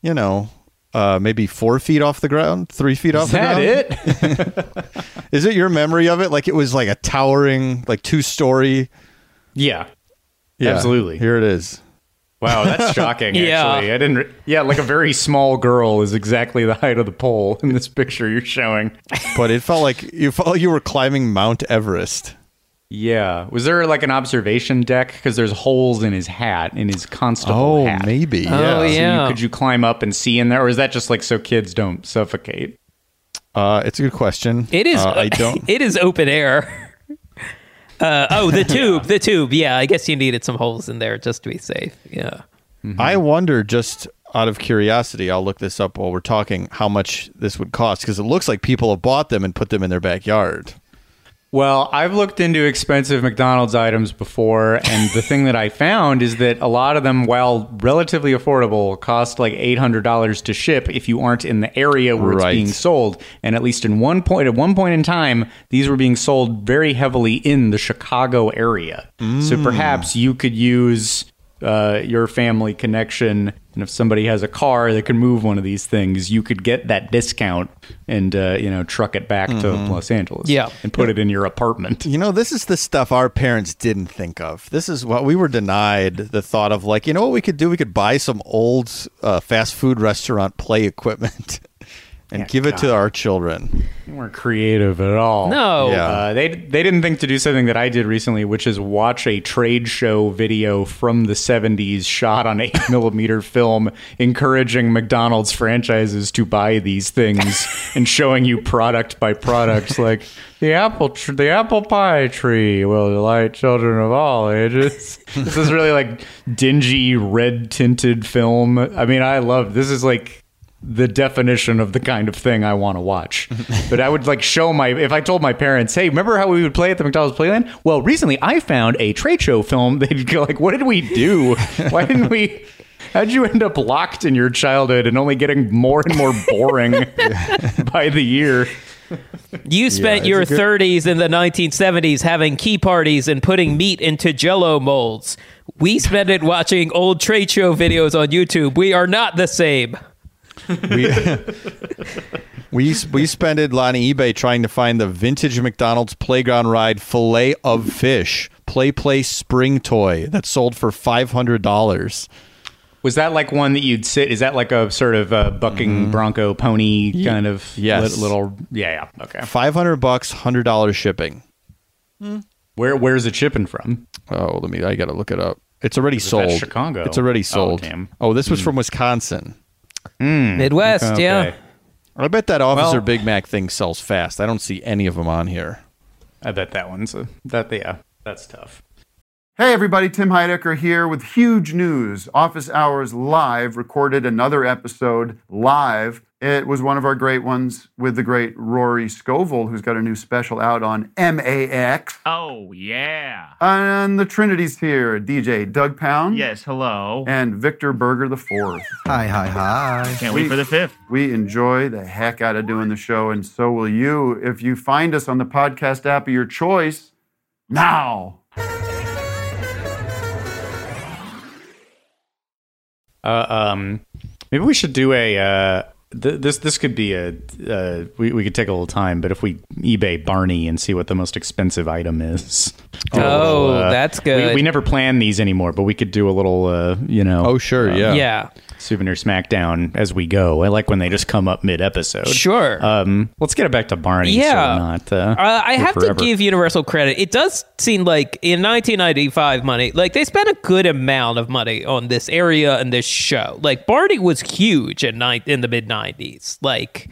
you know, uh, maybe four feet off the ground, three feet off Is the that ground. it? Is it your memory of it? Like it was like a towering, like two story. yeah. Yeah, Absolutely. Here it is. Wow, that's shocking. Yeah. Actually, I didn't. Re- yeah, like a very small girl is exactly the height of the pole in this picture you're showing. But it felt like you felt like you were climbing Mount Everest. Yeah. Was there like an observation deck? Because there's holes in his hat, in his constable Oh, hat. maybe. Oh, yeah. So you- could you climb up and see in there, or is that just like so kids don't suffocate? Uh, it's a good question. It is. Uh, I don't. It is open air. Uh, oh, the tube, the tube. Yeah, I guess you needed some holes in there just to be safe. Yeah. I wonder, just out of curiosity, I'll look this up while we're talking, how much this would cost because it looks like people have bought them and put them in their backyard. Well, I've looked into expensive McDonald's items before, and the thing that I found is that a lot of them, while relatively affordable, cost like eight hundred dollars to ship if you aren't in the area where Right. it's being sold. And at least in one point, at one point in time, these were being sold very heavily in the Chicago area. So mm. perhaps you could use uh, your family connection, and if somebody has a car that can move one of these things, you could get that discount and uh, you know truck it back to Los Angeles, Yeah. and put it in your apartment. You know, this is the stuff our parents didn't think of. This is what we were denied the thought of, like, you know what we could do? We could buy some old uh, fast food restaurant play equipment and Yeah, give it to our children. They weren't creative at all. No. Yeah. Uh, they they didn't think to do something that I did recently, which is watch a trade show video from the '70s shot on eight millimeter film, encouraging McDonald's franchises to buy these things and showing you product by product, like the apple tr- the apple pie tree will delight children of all ages. this is really like dingy red tinted film. I mean, I love this. Is like the definition of the kind of thing I want to watch. but I would like show my if I told my parents, "Hey, remember how we would play at the McDonald's Playland?" Well, recently I found a trade show film. They'd go like, "What did we do? Why didn't we?" How'd you end up locked in your childhood and only getting more and more boring by the year? You spent it's your good- 30s in the 1970s having key parties and putting meat into jello molds. We spent it watching old trade show videos on YouTube. We are not the same. We we we spent it on eBay trying to find the vintage McDonald's playground ride fillet of fish play play spring toy that sold for five hundred dollars. Was that like one that you'd sit? Is that like a sort of uh bucking bronco pony kind of Yes. lit- little? Yeah, yeah. Okay. Five hundred bucks, hundred dollars shipping. Where where's it shipping from? Oh, let me. I gotta look it up. It's already sold. Chicago? It's already Oh, sold. damn. Oh, this was from Wisconsin. Hmm. Midwest, Okay. yeah. I bet that Officer Well- Big Mac thing sells fast. I don't see any of them on here. I bet that one's a, that. Yeah, that's tough. Hey everybody, Tim Heidecker here with huge news. Office Hours Live recorded another episode live. It was one of our great ones with the great Rory Scovel, who's got a new special out on MAX. Oh, yeah. And the Trinity's here DJ Doug Pound. Yes, hello. And Victor Berger the fourth. Hi, hi, hi. Can't wait for the fifth. We enjoy the heck out of doing the show, and so will you if you find us on the podcast app of your choice now. Uh, um, maybe we should do a. Uh, th- this this could be a. Uh, we we could take a little time, but if we eBay Barney and see what the most expensive item is. Oh, Uh, that's good. We, we never plan these anymore, but we could do a little. Uh, you know. Oh, sure, yeah. yeah. Souvenir Smackdown as we go. I like when they just come up mid episode. Sure. Um, let's get it back to Barney. Yeah. we're not. Uh, Uh, I have forever. to give Universal credit. It does seem like in 1995 money, like they spent a good amount of money on this area and this show. Like Barney was huge in ni- in the mid 90s. Like,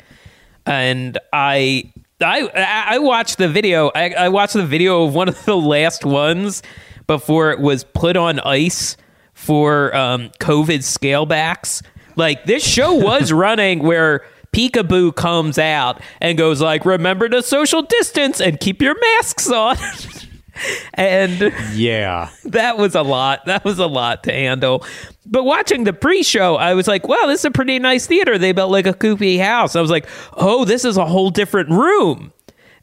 and I. I I watched the video. I, I watched the video of one of the last ones before it was put on ice for um, COVID scalebacks. Like this show was running where Peekaboo comes out and goes like, "Remember to social distance and keep your masks on." and Yeah. that was a lot. That was a lot to handle. But watching the pre-show, I was like, "Wow, this is a pretty nice theater. They built like a coopy house." I was like, "Oh, this is a whole different room."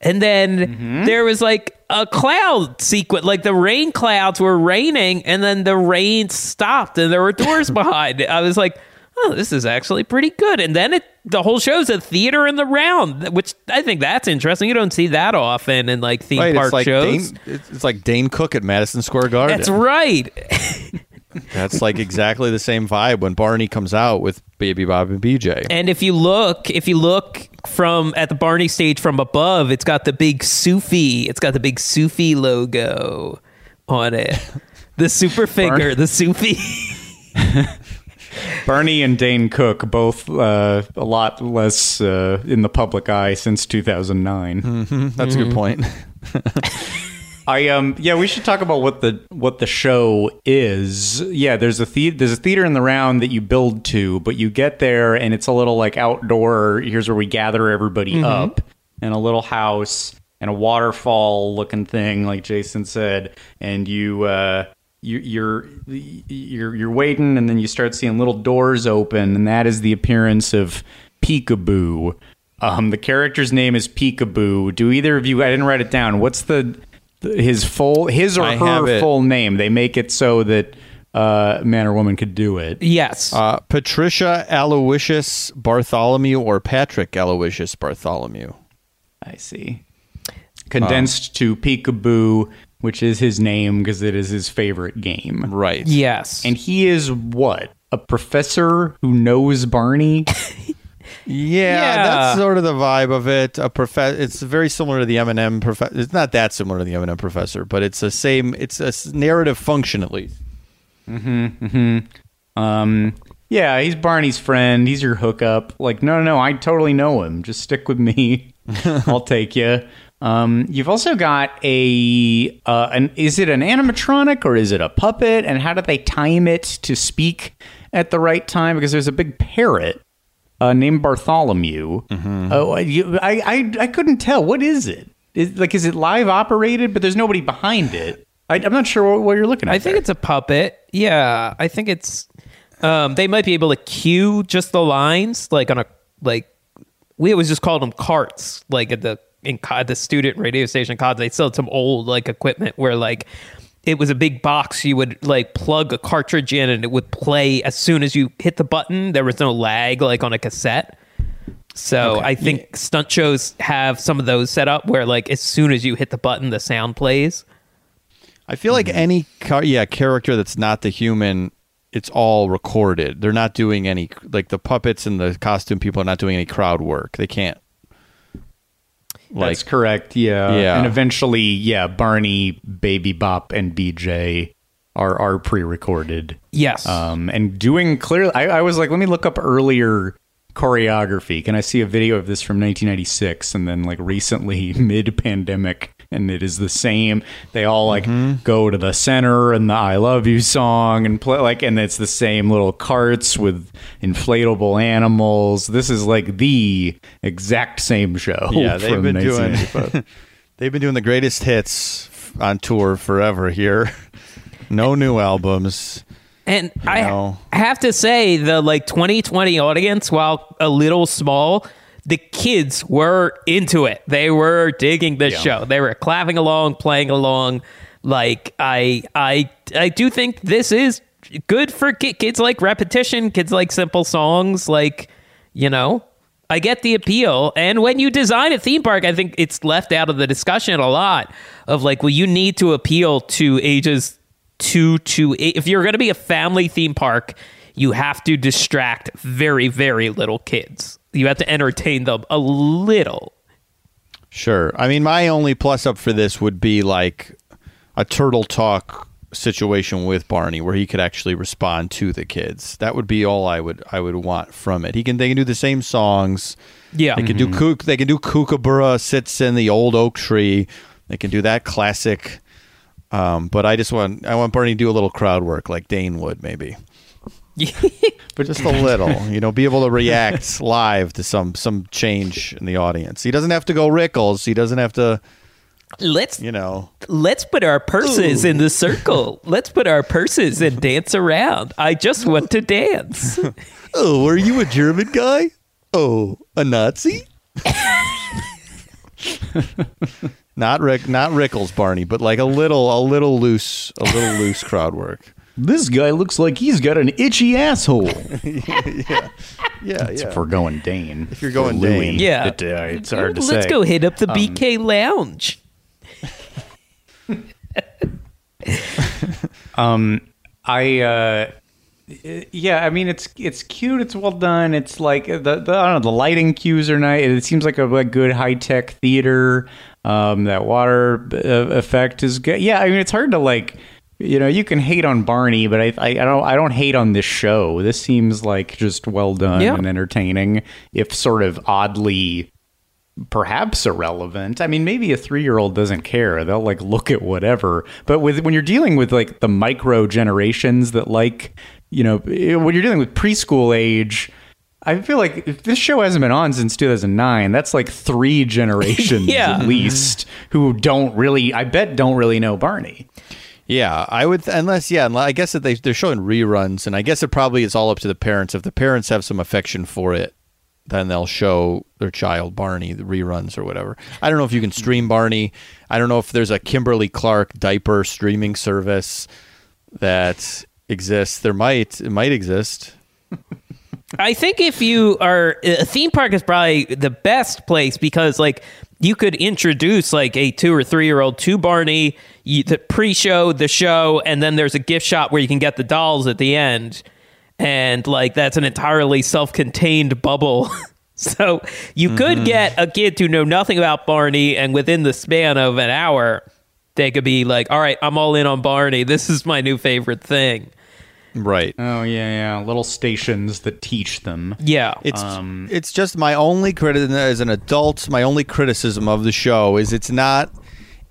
And then mm-hmm. there was like a cloud sequence, like the rain clouds were raining, and then the rain stopped, and there were doors behind it. I was like, oh, this is actually pretty good. And then it the whole show's a theater in the round, which I think that's interesting. You don't see that often in like theme Right, park it's like shows. Dane, it's it's like Dane Cook at Madison Square Garden. That's right. That's like exactly the same vibe when Barney comes out with Baby Bop and BJ. And if you look, if you look from at the Barney stage from above, it's got the big Sufi. It's got the big Sufi logo on it. The super figure, the Sufi. Barney and Dane Cook both uh, a lot less uh, in the public eye since 2009. Mm-hmm. That's a good point. I um yeah, we should talk about what the what the show is. Yeah, there's a the- there's a theater in the round that you build to, but you get there and it's a little like outdoor. Here's where we gather everybody Mhm. up, and a little house and a waterfall looking thing, like Jason said, and you uh you, you're you're you're waiting, and then you start seeing little doors open, and that is the appearance of Peekaboo. Um, the character's name is Peekaboo. Do either of you? I didn't write it down. What's the his full his or I her full name? They make it so that uh, man or woman could do it. Yes. Uh, Patricia Aloysius Bartholomew or Patrick Aloysius Bartholomew. I see. Condensed to Peekaboo, which is his name because it is his favorite game. Right. Yes. And he is what? A professor who knows Barney? Yeah, Yeah. that's sort of the vibe of it. A prof- It's very similar to the Eminem professor. It's not that similar to the Eminem professor, but it's the same. It's a narrative function at least. Hmm. Hmm. Um, yeah, he's Barney's friend. He's your hookup. Like, no, no, no, I totally know him. Just stick with me. I'll take you. Um, you've also got a uh, an is it an animatronic or is it a puppet? And how do they time it to speak at the right time? Because there's a big parrot uh, named Bartholomew. Oh, you, I, I I couldn't tell. What is it? Is, like, is it live operated? But there's nobody behind it. I, I'm not sure what, what you're looking at. I think it's a puppet. Yeah, I think it's. Um, they might be able to cue just the lines, like on a like. We always just called them carts, like at the in co- the student radio station college. They still had some old like equipment where like it was a big box. You would like plug a cartridge in, and it would play as soon as you hit the button. There was no lag like on a cassette. So I think stunt shows have some of those set up where like as soon as you hit the button, the sound plays. I feel like mm-hmm. any car- yeah character that's not the human, it's all recorded. They're not doing any like the puppets and the costume people are not doing any crowd work. They can't. That's correct. Yeah. Yeah. And eventually, yeah, Barney, Baby Bop, and BJ are are pre-recorded. Yes. Um, and doing clearly, I, I was like, let me look up earlier choreography. Can I see a video of this from 1996 and then like recently mid-pandemic? And it is the same. They all like go to the center and the "I love you" song and play like, and it's the same little carts with inflatable animals. This is like the exact same show. Yeah, they've been doing they've been doing the greatest hits on tour forever here. No new albums. And I know. have to say, the like 2020 audience, while a little small, the kids were into it. They were digging this show. They were clapping along, playing along. Like I, I, I do think this is good for ki- kids. Like repetition. Kids like simple songs. Like you know, I get the appeal. And when you design a theme park, I think it's left out of the discussion a lot of like, well, you need to appeal to ages two to eight. If you're going to be a family theme park, you have to distract very, very little kids. You have to entertain them a little. Sure. I mean, my only plus up for this would be like a turtle talk situation with Barney where he could actually respond to the kids. That would be all I would I would want from it. He can they can do the same songs. Yeah. They can do kook they can do Kookaburra sits in the old oak tree. They can do that classic. Um, but I just want I want Barney to do a little crowd work like Dane would maybe. But just a little, you know, be able to react live to some some change in the audience. He doesn't have to go Rickles. He doesn't have to, Let's you know. let's put our purses in the circle. Let's put our purses and dance around. I just want to dance. Oh, are you a German guy? Oh, a Nazi? not Rick, not Rickles, Barney, but like a little, a little loose, a little loose crowd work. This guy looks like he's got an itchy asshole. yeah, yeah. yeah. If we're going Dane. If you're going Or Louis, Dane. Yeah. It, uh, it's hard to say. Let's go hit up the Um, BK Lounge. Um, I uh, yeah, I mean it's it's cute, it's well done. It's like the, the I don't know the lighting cues are nice. It seems like a, like good high tech theater. Um, that water uh, effect is good. Yeah, I mean it's hard to like. You know, you can hate on Barney, but I, I, I don't I don't hate on this show. This seems like just well done Yeah. and entertaining, if sort of oddly perhaps irrelevant. I mean, maybe a three year old doesn't care. They'll like look at whatever. But with when you're dealing with like the micro generations that like, you know, eh, when you're dealing with preschool age. I feel like if this show hasn't been on since 2009, that's like three generations Yeah. at least who don't really, I bet, don't really know Barney. Yeah, I would unless yeah, unless- I guess that they they're showing reruns, and I guess it probably is all up to the parents. If the parents have some affection for it, then they'll show their child Barney the reruns or whatever. I don't know if you can stream mm-hmm. Barney. I don't know if there's a Kimberly Clark diaper streaming service that exists. There might it might exist. I think if you are a theme park is probably the best place because like you could introduce like a two or three year old to Barney, you, the pre-show, the show, and then there's a gift shop where you can get the dolls at the end, and like that's an entirely self-contained bubble. so you could mm-hmm. get a kid to know nothing about Barney, and within the span of an hour, they could be like, "All right, I'm all in on Barney. This is my new favorite thing." Right. Oh, yeah, yeah. Little stations that teach them. Yeah. It's um, it's just my only criticism as an adult. My only criticism of the show is it's not.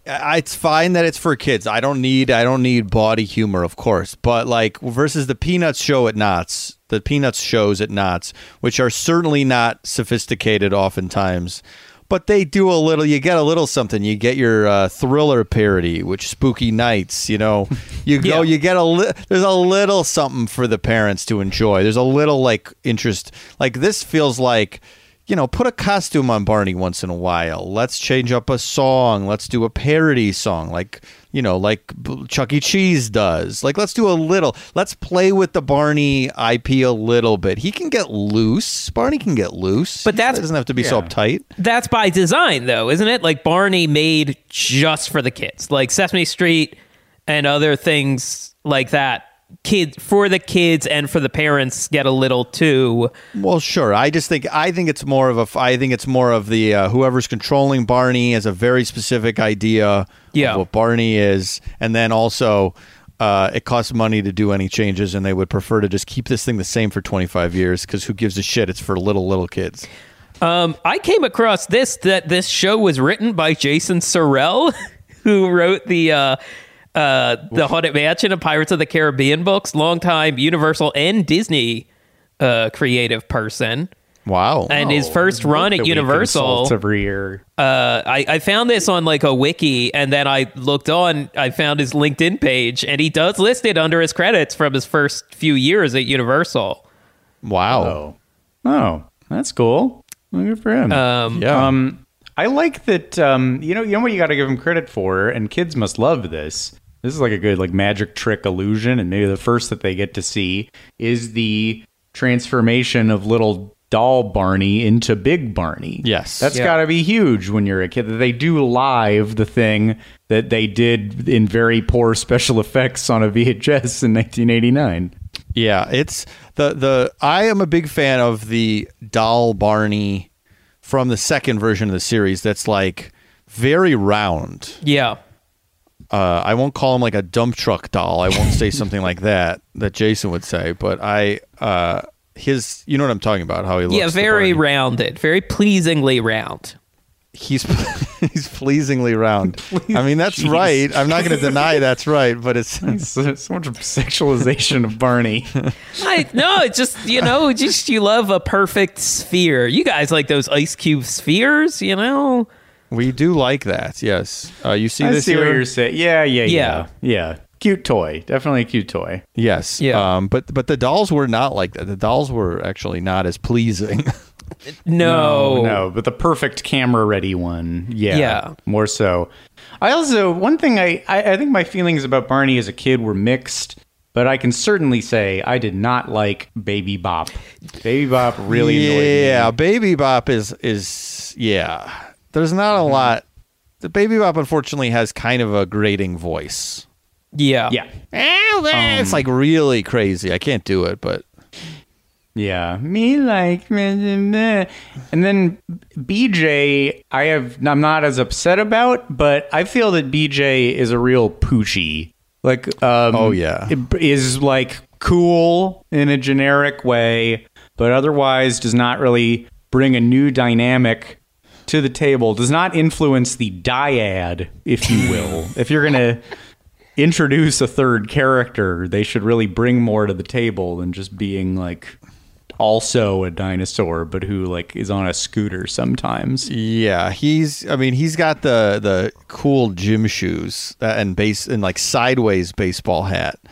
I- It's fine that it's for kids. I don't need I don't need body humor, of course, but like versus the Peanuts show at Knott's, the Peanuts shows at Knott's, which are certainly not sophisticated, oftentimes. But they do a little. You get a little something. You get your uh, thriller parody, which Spooky Nights. You know, you go. Yeah. You get a. Li- there's a little something for the parents to enjoy. There's a little like interest. Like this feels like, you know, put a costume on Barney once in a while. Let's change up a song. Let's do a parody song, like you know, like Chuck E. Cheese does. Like let's do a little. Let's play with the Barney IP a little bit. He can get loose. Barney can get loose, But that doesn't have to be so uptight. That's by design, though, isn't it? Like Barney made just for the kids, like Sesame Street and other things like that. Kid for the kids and for the parents get a little too. Well, sure. I just think I think it's more of a. I think it's more of the uh, whoever's controlling Barney has a very specific idea Yeah. of what Barney is, and then also uh, it costs money to do any changes, and they would prefer to just keep this thing the same for 25 years because who gives a shit? It's for little little kids. Um, I came across this that this show was written by Jason Surrell, who wrote the uh, uh, the Haunted Mansion and Pirates of the Caribbean books, longtime Universal and Disney uh, creative person. Wow. And his first run at Universal. every year. uh, I, I found this on like a wiki and then I looked on, I found his LinkedIn page and he does list it under his credits from his first few years at Universal. Wow. Oh, oh, that's cool. Good for him. Um, Yeah. Um, I like that. Um, you know, you know what you got to give him credit for, and kids must love this. This is like a good like magic trick illusion, and maybe the first that they get to see is the transformation of little doll Barney into big Barney. Yes. that's Yeah. got to be huge when you're a kid. They do live the thing that they did in very poor special effects on a VHS in 1989. Yeah, it's the the I am a big fan of the doll Barney from the second version of the series that's like very round. yeah. Uh, I won't call him like a dump truck doll. I won't say something like that that Jason would say, but I uh his you know what I'm talking about how he looks. Yeah, very rounded, very pleasingly round. he's he's pleasingly round. I mean that's Jeez. right. I'm not going to deny that's right, but it's so, so much sexualization of Barney. I no, it's just you know, just you love a perfect sphere. You guys like those ice cube spheres, you know? We do like that. Yes. Uh, you see I this see here? what you're saying. Yeah, yeah, yeah, Yeah. yeah. Cute toy, definitely a cute toy. Yes. Yeah. Um, but but the dolls were not like that. The dolls were actually not as pleasing. No. no, but the perfect camera ready one. Yeah, Yeah. more so. I also one thing I, I I think my feelings about Barney as a kid were mixed. but I can certainly say I did not like Baby Bop. Baby Bop really annoyed me. yeah, Baby Bop is is yeah. There's not a Mm-hmm. lot. The Baby Bop unfortunately has kind of a grating voice. Yeah. Yeah. it's like really crazy. I can't do it, but Yeah, me like, and then BJ, I have, I'm not as upset about, but I feel that BJ is a real poochie. Like, um, Oh, yeah. is like cool in a generic way, but otherwise does not really bring a new dynamic to the table. Does not influence the dyad, if you will. if you're gonna introduce a third character, they should really bring more to the table than just being like also a dinosaur, but who like is on a scooter sometimes. yeah, he's. I mean, he's got the the cool gym shoes and base and like sideways baseball hat, uh,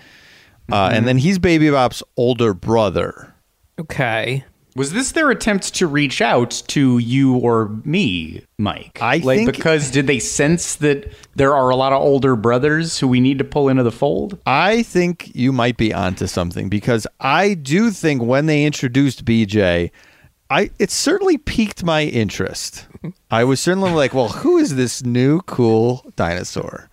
Mm-hmm. and then he's Baby Bop's older brother. Okay. Was this their attempt to reach out to you or me, Mike? I like think- because did they sense that there are a lot of older brothers who we need to pull into the fold? I think you might be onto something because I do think when they introduced BJ, I it certainly piqued my interest. I was certainly like, well, who is this new cool dinosaur?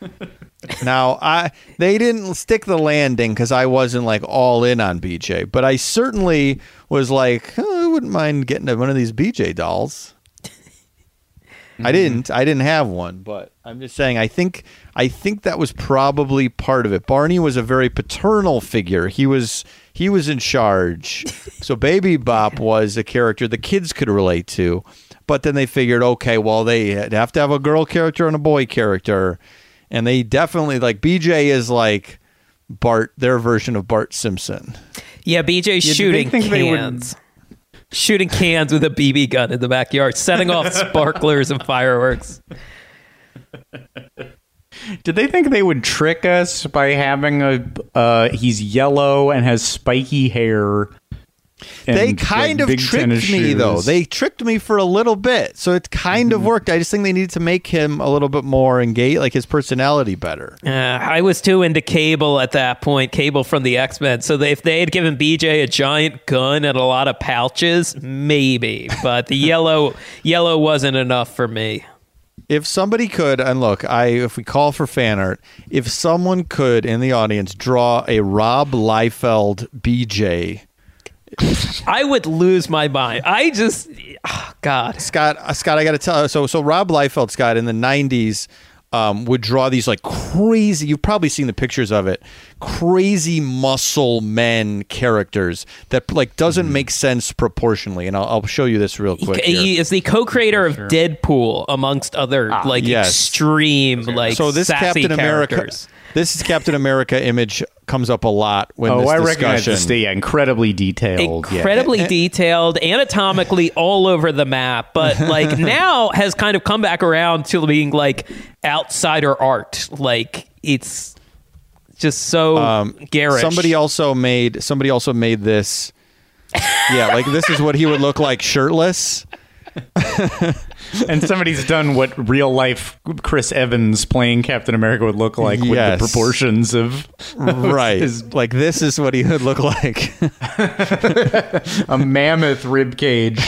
now, I they didn't stick the landing because I wasn't like all in on BJ, but I certainly was like, oh, I wouldn't mind getting one of these BJ dolls. I mm-hmm. didn't. I didn't have one, but I'm just saying. I think. I think that was probably part of it. Barney was a very paternal figure. He was. He was in charge. so Baby Bop was a character the kids could relate to, but then they figured, okay, well, they have to have a girl character and a boy character, and they definitely like BJ is like Bart, their version of Bart Simpson. Yeah, BJ's shooting think they would- cans. Shooting cans with a BB gun in the backyard, setting off sparklers and fireworks. Did they think they would trick us by having a uh he's yellow and has spiky hair? And, they kind of tricked tennis me though. They tricked me for a little bit, so it kind Mm-hmm. of worked. I just think they needed to make him a little bit more engaged, like his personality better. Uh, I was too into Cable at that point, Cable from the X Men. So they, if they had given BJ a giant gun and a lot of pouches, maybe. But the yellow yellow wasn't enough for me. If somebody could, and look, I if we call for fan art, if someone could in the audience draw a Rob Liefeld BJ, I would lose my mind. I just, oh, God. Scott, uh, Scott, I got to tell. you. So, so Rob Liefeld, Scott, in the '90s, um, would draw these like crazy. You've probably seen the pictures of it. Crazy muscle men characters that like doesn't make sense proportionally. And I'll, I'll show you this real quick. here. He is the co-creator of Deadpool, amongst other like yes. extreme, like so this sassy Captain America, characters. This is Captain America image comes up a lot when Oh, this I discussion. recognize this. Yeah, incredibly detailed. yeah. incredibly detailed, anatomically all over the map, but like now has kind of come back around to being like outsider art. Like it's just so garish. Um, Somebody also made somebody also made this. Yeah, like this is what he would look like shirtless. and somebody's done what real life Chris Evans playing Captain America would look like with the proportions of right. his- like this is what he would look like. a mammoth rib cage.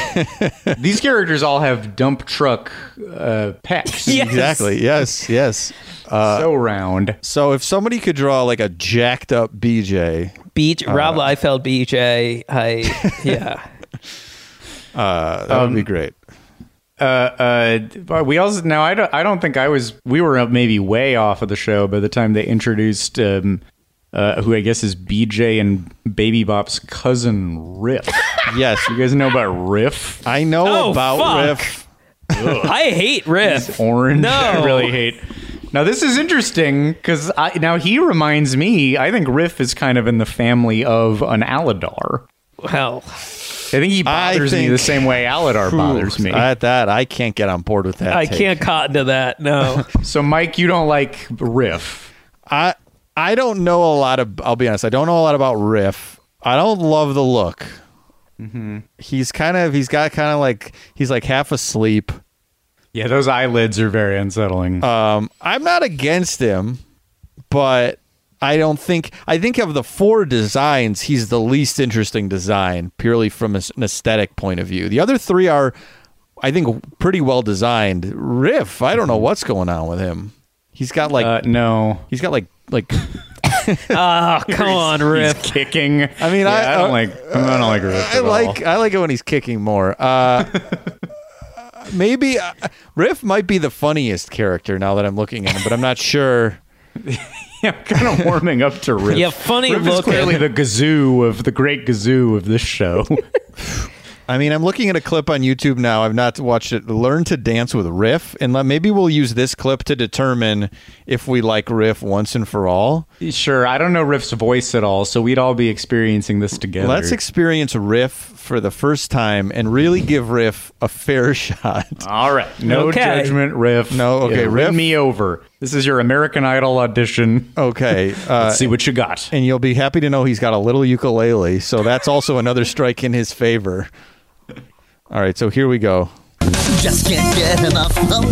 These characters all have dump truck uh, pecs. Yes. exactly. Yes. Yes. so round. So if somebody could draw like a jacked up BJ, Beach Rob Liefeld, BJ. I yeah. uh, that would be great. Uh, uh, but we also now I don't I don't think I was we were maybe way off of the show by the time they introduced um, uh, who I guess is BJ and Baby Bop's cousin Riff. Yes. you guys know about Riff? I know Oh, about fuck. Riff. I hate Riff. Orange. No. I really hate. Now this is interesting because I now he reminds me. I think Riff is kind of in the family of an Aladar. Well, I think he I bothers me the same way Aladar bothers me. At that, I can't get on board with that. I take. can't cotton to that. No. so Mike, you don't like Riff. I I don't know a lot of. I'll be honest. I don't know a lot about Riff. I don't love the look. Mm-hmm. He's kind of. He's got kind of like. He's like half asleep. Yeah, those eyelids are very unsettling. Um, I'm not against him, but I don't think I think of the four designs, he's the least interesting design purely from an aesthetic point of view. The other three are, I think, pretty well designed. Riff, I don't know what's going on with him. He's got like Uh, no. he's got like like Oh, come on, Riff. He's kicking. I mean, Yeah, I- I don't uh, like. I don't like Riff. I at all. like I like it when he's kicking more. Uh, maybe uh, Riff might be the funniest character now that I'm looking at him, but I'm not sure. Yeah, I'm kind of warming up to Riff. Yeah, funny Riff is clearly the gazoo of the great gazoo of this show. I mean, I'm looking at a clip on YouTube now. I've not watched it. Learn to dance with Riff, and let- maybe we'll use this clip to determine if we like Riff once and for all. sure, I don't know Riff's voice at all, so we'd all be experiencing this together. Let's experience Riff for the first time and really give Riff a fair shot. all right, no Okay. judgment, Riff. No, okay, Yeah, Riff. win me over. This is your American Idol audition. Okay, uh, Let's see what you got. and you'll be happy to know he's got a little ukulele, so that's also another strike in his favor. All right, so here we go. Just can't get enough. No,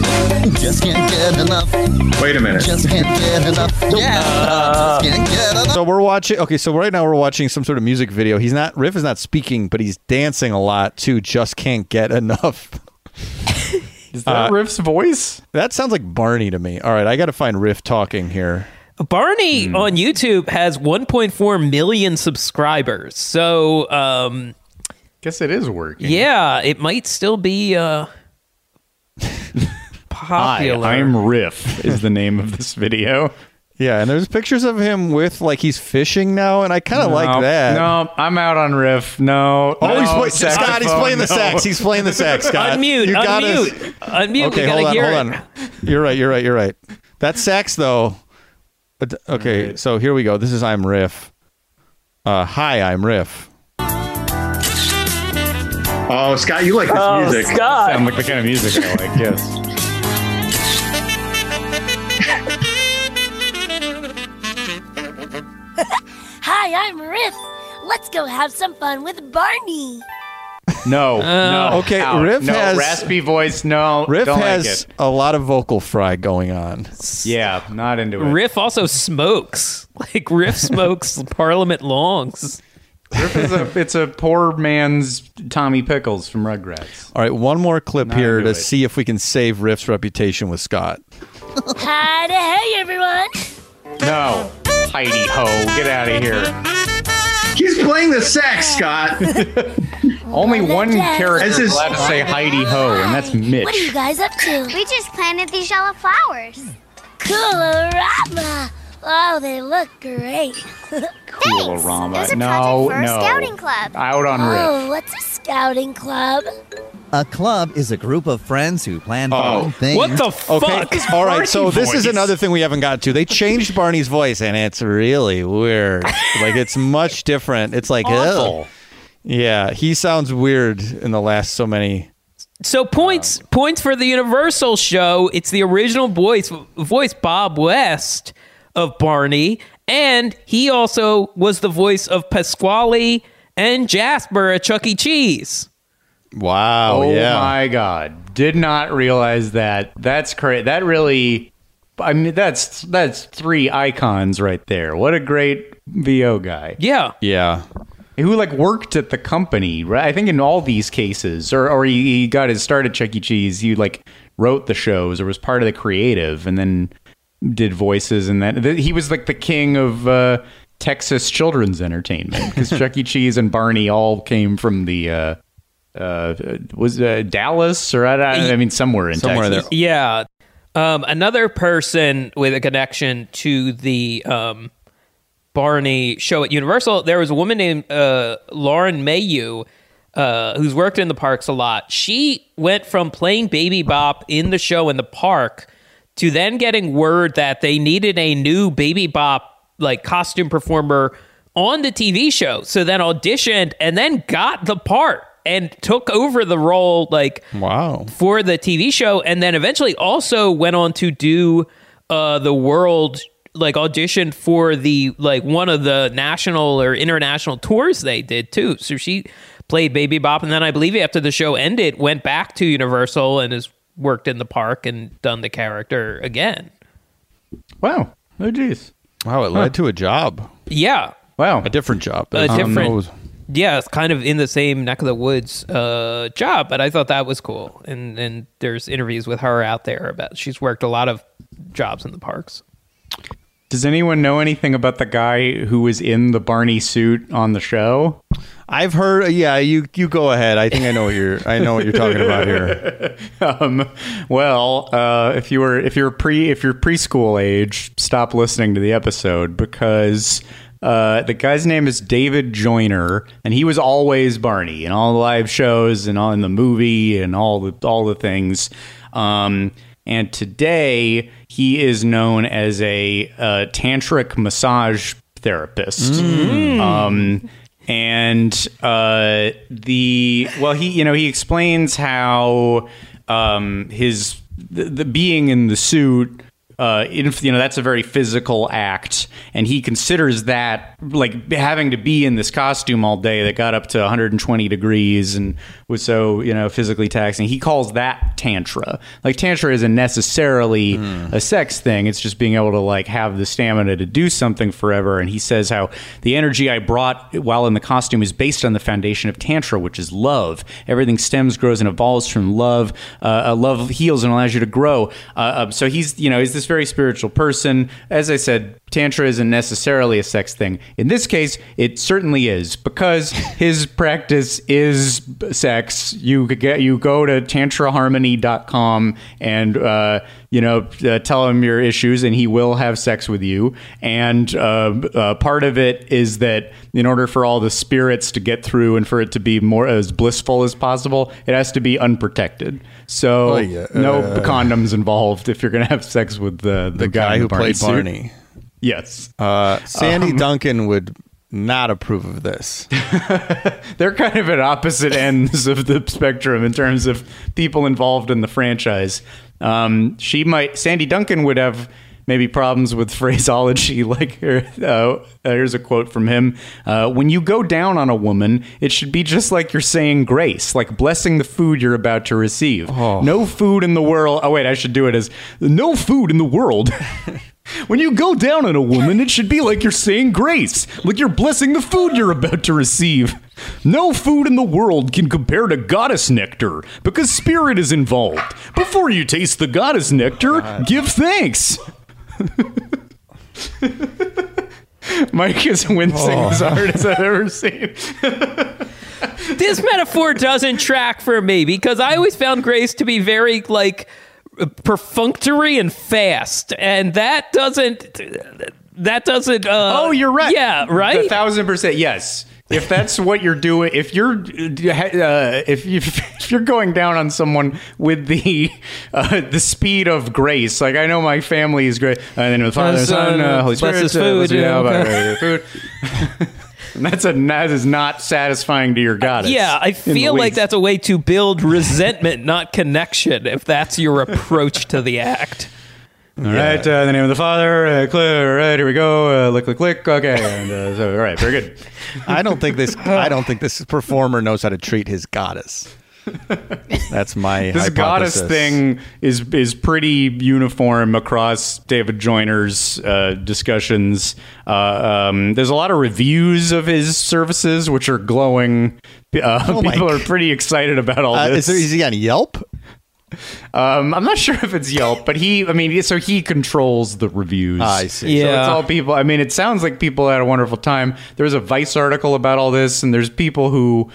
just can't get enough. Wait a minute. Just can't get enough. Yeah, just can't get enough. So we're watching. Okay, so right now we're watching some sort of music video. He's not Riff is not speaking, but he's dancing a lot too. Just can't get enough. Is that Riff's voice? That sounds like Barney to me. All right, I got to find Riff talking here. Barney on YouTube has 1.4 million subscribers. So, um, Guess it is working. yeah, it might still be uh, Hi, popular. I'm Riff. Is the name of this video? Yeah, and there's pictures of him with like he's fishing now, and I kind of like that. No, I'm out on Riff. No. Oh, no, he's play- Scott. He's playing the no. sax. He's playing the sax. Scott, unmute, You gotta- unmute, unmute. Okay, we hold on, hear hold it. on. You're right. You're right. You're right. That sax though. But, okay, so here we go. This is I'm Riff. Uh, hi, I'm Riff. Oh, Scott, you like this music. Oh, music. Sound like the kind of music I like. Yes. Hi, I'm Riff. Let's go have some fun with Barney. No. Uh, no. okay, out. Riff no, has- raspy voice. No. Riff don't has Like it. a lot of vocal fry going on. Yeah, not into it. Riff also smokes. Like Riff smokes Parliament longs. Riff is a it's a poor man's Tommy Pickles from Rugrats. All right, one more clip Not here to it. see if we can save Riff's reputation with Scott. Hi to hey, everyone. No. Heidi ho, get out of here. He's playing the sax, Scott. Only one character This is is- allowed to say Heidi ho, and that's Mitch. What are you guys up to? We just planted these yellow flowers. Coolorama. Oh, they look great. Coolorama. There's a No, project for a no. scouting club. Out on Riff. Oh, what's a scouting club? A club is a group of friends who plan Oh. fun things. What the fuck? Okay, all right. So Barney this is another thing we haven't got to. They changed Barney's voice, and it's really weird. like it's much different. It's like, Awful. yeah, he sounds weird in the last so many. So points um, points for the Universal show. It's the original voice voice Bob West of Barney, and he also was the voice of Pasqually and Jasper at Chuck E. Cheese. Wow. Oh yeah. my god. Did not realize that. That's crazy. That really I mean that's that's three icons right there. What a great VO guy. Yeah. Yeah. Who like worked at the company, right? I think in all these cases, or or he, he got his start at Chuck E. Cheese. He like wrote the shows or was part of the creative, and then did voices, and that. he was like the king of uh, Texas children's entertainment because Chuck E. Cheese and Barney all came from the uh, uh, was uh, Dallas or I, I, mean somewhere in Somewhere Texas. there. Yeah. Um, another person with a connection to the um, Barney show at Universal, there was a woman named uh, Lauren Mayu uh, who's worked in the parks a lot. She went from playing Baby Bop in the show in the park to then getting word that they needed a new Baby Bop like costume performer on the TV show. So then auditioned and then got the part and took over the role like Wow. for the TV show, and then eventually also went on to do uh, the world like audition for the like one of the national or international tours they did too. So she played Baby Bop, and then I believe after the show ended, went back to Universal and has worked in the park and done the character again. Wow. Oh geez. Wow, it led to a job. Yeah, Wow. A different job. a Um, different. yeah, it's kind of in the same neck of the woods uh, job, but I thought that was cool. And and there's interviews with her out there about she's worked a lot of jobs in the parks. Does anyone know anything about the guy who was in the Barney suit on the show? I've heard. Yeah, you you go ahead. I think I know what you're. I know what you're talking about here. Um, well, uh, if you were if you're pre if you're preschool age, stop listening to the episode because uh, the guy's name is David Joyner, and he was always Barney in all the live shows and all in the movie and all the all the things. Um, and today he is known as a uh, tantric massage therapist. Um, and uh, the well, he you know he explains how um, his the, the being in the suit. Uh, if, you know that's a very physical act, and he considers that like having to be in this costume all day that got up to 120 degrees and was so you know physically taxing. He calls that tantra. Like tantra isn't necessarily a sex thing; it's just being able to like have the stamina to do something forever. And he says how the energy I brought while in the costume is based on the foundation of tantra, which is love. Everything stems, grows, and evolves from love. Uh, love heals and allows you to grow. Uh, uh, so he's you know he's this very spiritual person. As I said, tantra isn't necessarily a sex thing. In this case, it certainly is because his practice is sex. You get you go to tantraharmony.com and uh, you know uh, tell him your issues, and he will have sex with you. And uh, uh, part of it is that in order for all the spirits to get through and for it to be more as blissful as possible, it has to be unprotected. So Oh, yeah. no Uh, condoms involved if you're going to have sex with the the, The guy in who played suit. Barney. Yes. Uh, Sandy Um, Duncan would not approve of this. They're kind of at opposite ends of the spectrum in terms of people involved in the franchise. Um, she might, Sandy Duncan would have maybe problems with phraseology. Like, her, uh, here's a quote from him uh, When you go down on a woman, it should be just like you're saying grace, like blessing the food you're about to receive. No food in the world. Oh, wait, I should do it as no food in the world. When you go down on a woman, it should be like you're saying grace, like you're blessing the food you're about to receive. No food in the world can compare to goddess nectar because spirit is involved. Before you taste the goddess nectar, give thanks. Mike is wincing as hard as I've ever seen. this metaphor doesn't track for me because I always found Grace to be very like perfunctory and fast, and that doesn't. That doesn't. Uh, Oh, you're right. Yeah, right. A thousand percent. Yes. If that's what you're doing, if you're uh, if you if you're going down on someone with the uh, the speed of grace, like I know my family is great, and then the Father, Bless, Son, uh, uh, Holy Spirit, uh, food, you yeah, now, okay. food. And that's a that is not satisfying to your goddess. yeah, I feel like that's a way to build resentment, not connection. If that's your approach to the act. All right, uh, in the name of the Father, uh, clear. All right, here we go. Uh, lick, lick, lick. Okay, and uh, so, all right, very good. I don't think this. I don't think this performer knows how to treat his goddess. That's my this goddess thing is is pretty uniform across David Joyner's uh, discussions. Uh, um, there's a lot of reviews of his services, which are glowing. Uh, Oh people are pretty excited about all Uh, this. is, there, is he on Yelp? Um, I'm not sure if it's Yelp, but he, I mean, so he controls the reviews. Ah, I see. So Yeah. it's all people. I mean, it sounds like people had a wonderful time. There was a Vice article about all this, and there's people who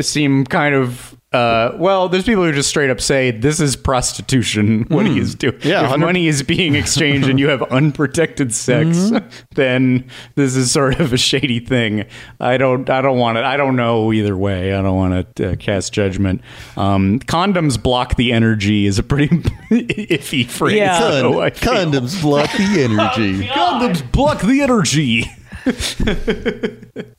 seem kind of. Uh, well, there's people who just straight up say this is prostitution. What he is doing. Yeah, if 100 money is being exchanged and you have unprotected sex, then this is sort of a shady thing. I don't. I don't want it. I don't know either way. I don't want to uh, cast judgment. Um, condoms block the energy is a pretty iffy phrase. Yeah. though, Condoms block the energy. Condoms block the energy.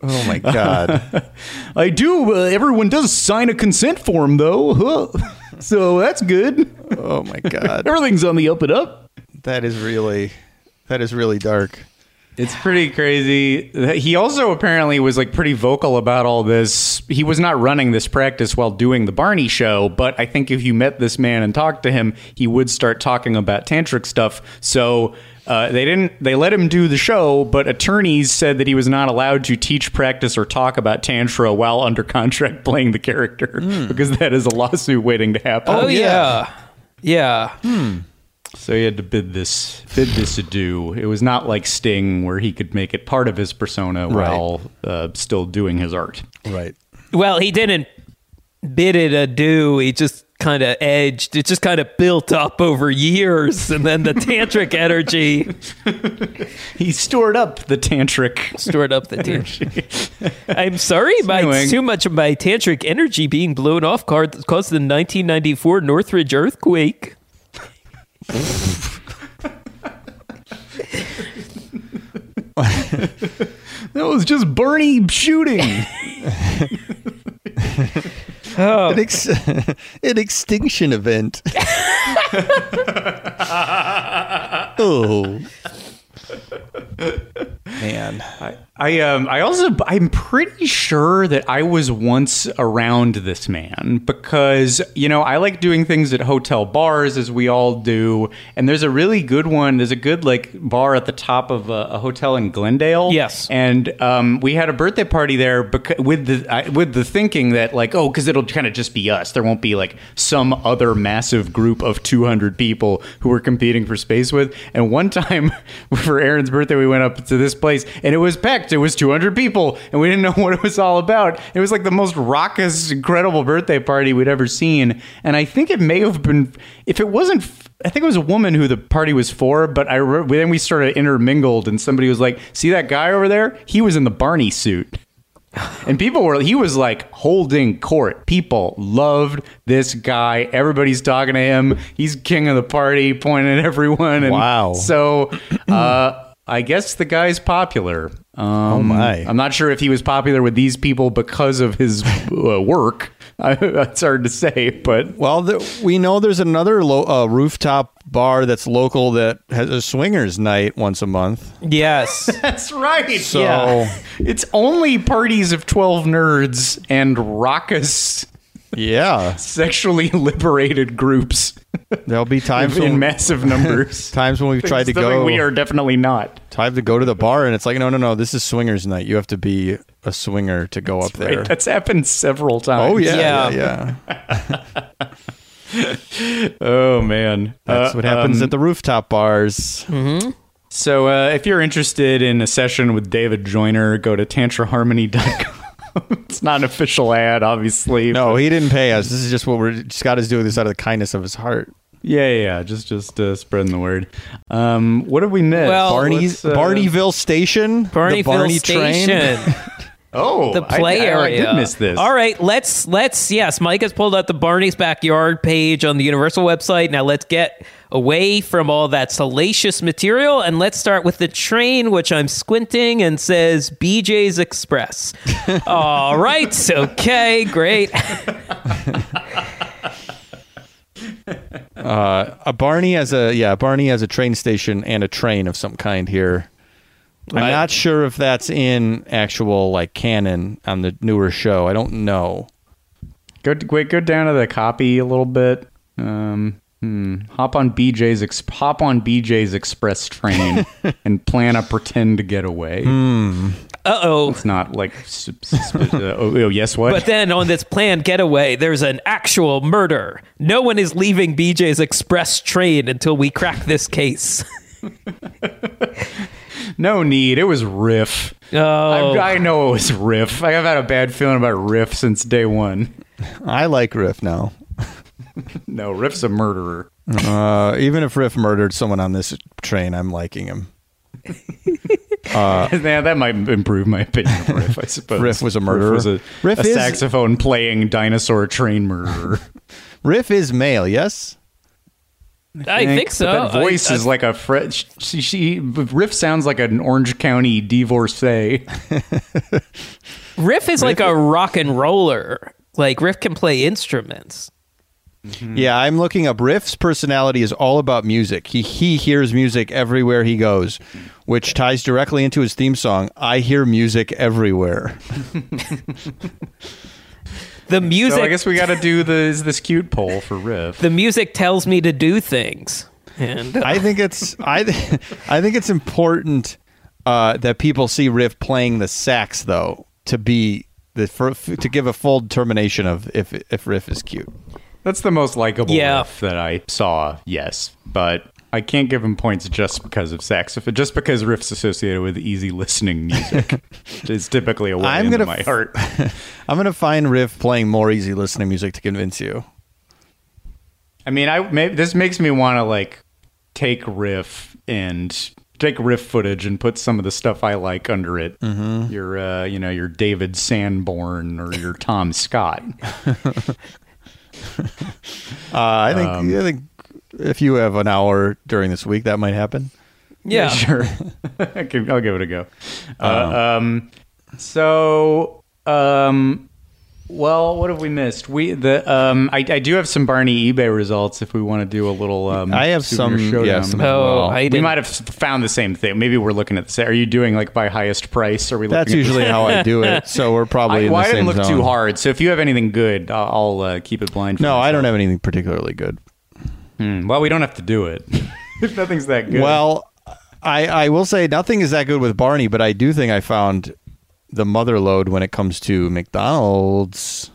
Oh my god. I do. Uh, everyone does sign a consent form, though. So that's good. Oh my god. Everything's on the up and up. That is really. That is really dark. It's pretty crazy. He also apparently was like pretty vocal about all this. He was not running this practice while doing the Barney show, but I think if you met this man and talked to him, he would start talking about tantric stuff. So uh, they didn't. They let him do the show, but attorneys said that he was not allowed to teach, practice, or talk about Tantra while under contract playing the character because that is a lawsuit waiting to happen. Oh, yeah. Yeah. So he had to bid this bid this adieu. It was not like Sting, where he could make it part of his persona Right. while uh, still doing his art. Right. Well, he didn't bid it adieu. He just kind of edged. It just kind of built up over years, and then the tantric energy He stored up the tantric. stored up the tantric. I'm sorry, my anyway- too much of my tantric energy being blown off caused caused the 1994 Northridge earthquake. That was just Bernie shooting. An, ex- an extinction event. oh. Man. I um I also I'm pretty sure that I was once around this man because you know I like doing things at hotel bars as we all do and there's a really good one there's a good like bar at the top of a, a hotel in Glendale. Yes. and um we had a birthday party there because with the I, with the thinking that like oh because it'll kind of just be us. There won't be like some other massive group of 200 people who we're competing for space with. And one time for Aaron's birthday we went up to this place and it was packed it was 200 people and we didn't know what it was all about it was like the most raucous incredible birthday party we'd ever seen and I think it may have been if it wasn't I think it was a woman who the party was for, but I re- then we started intermingled, and somebody was like, "See that guy over there? He was in the Barney suit." And people were, he was like holding court. People loved this guy. Everybody's talking to him. He's king of the party, pointing at everyone. And Wow. So, uh, I guess the guy's popular. Um, oh my. I'm not sure if he was popular with these people because of his uh, work. That's hard to say, but Well, the, we know there's another lo- uh, rooftop bar that's local that has a swingers night once a month. Yes. That's right. So- yeah. It's only parties of 12 nerds and raucous, Yeah, sexually liberated groups there'll be times in when, massive numbers. times when we've tried to go. We are definitely not. time to go to the bar, and it's like, no, no, no. This is swingers night. You have to be a swinger to go up there. Right? That's happened several times. oh yeah, Yeah. yeah, yeah. Oh, man. That's Uh, what happens um, at the rooftop bars. So, uh, if you're interested in a session with David Joyner, go to tantraharmony.com. it's not an official ad, obviously. No, he didn't pay us. This is just what we're Scott is doing this out of the kindness of his heart. Yeah, yeah, yeah. Just, just uh, spreading the word. Um, what have we missed? Well, Barney's uh, Barneyville Station, the Barneyville Barney Station. train. Oh, the play I, I, area. I did miss this. All right, let's let's yes, Mike has pulled out the Barney's backyard page on the Universal website. Now let's get away from all that salacious material and let's start with the train, which I'm squinting and says BJ's Express. all right, okay, great. Uh, a Barney has a yeah, Barney has a train station and a train of some kind here. I'm Right. not sure if that's in actual like canon on the newer show. I don't know. Go wait, go down to the copy a little bit. Um, hmm. Hop on BJ's ex- hop on BJ's express train and plan a pretend getaway. Uh oh. It's not like s- s- uh, oh, oh, yes what? But then on this planned getaway, there's an actual murder. No one is leaving BJ's Express train until we crack this case. no need. It was Riff. Oh. I, I know it was Riff. I've had a bad feeling about Riff since day one. I like Riff now. No, Riff's a murderer. Uh, even if Riff murdered someone on this train, I'm liking him. yeah, that might improve my opinion of Riff. I suppose Riff was a murderer. Riff was a, Riff a is- saxophone playing dinosaur train murderer. Riff is male, yes. I think so. But that voice I- is like a fre- she, she Riff sounds like an Orange County divorcee. Riff is like a rock and roller. Like Riff can play instruments. Mm-hmm. Yeah, I'm looking up. Riff's personality is all about music. He he hears music everywhere he goes, which ties directly into his theme song. I hear music everywhere. The music so I guess we got to do the is this cute poll for Riff. the music tells me to do things. And uh, I think it's I th- I think it's important uh, that people see Riff playing the sax though to be the for, to give a full determination of if if Riff is cute. That's the most likable Yeah. riff that I saw. Yes, but I can't give him points just because of saxophone. Just because riffs associated with easy listening music is typically a way I'm into gonna my f- heart. I'm gonna find Riff playing more easy listening music to convince you. I mean, I maybe this makes me want to like take riff and take riff footage and put some of the stuff I like under it. Mm-hmm. Your, uh, you know, your David Sanborn or your Tom Scott. Uh, I think I think if you have an hour during this week, that might happen. yeah, sure. I can, I'll give it a go. Uh, um, so, um, well, what have we missed? We the um, I, I do have some Barney eBay results if we want to do a little. Um, I have some- showdown. yeah, some Oh, well. I we might have found the same thing. Maybe we're looking at the same. Are you doing like by highest price? Are we? That's at usually how I do it. So we're probably I, in well, the I same didn't look zone. too hard. So if you have anything good, I'll, I'll uh, keep it blind. For No, I don't have anything particularly good. Hmm, Well, we don't have to do it if nothing's that good. Well, I I will say nothing is that good with Barney, but I do think I found the mother load when it comes to McDonald's.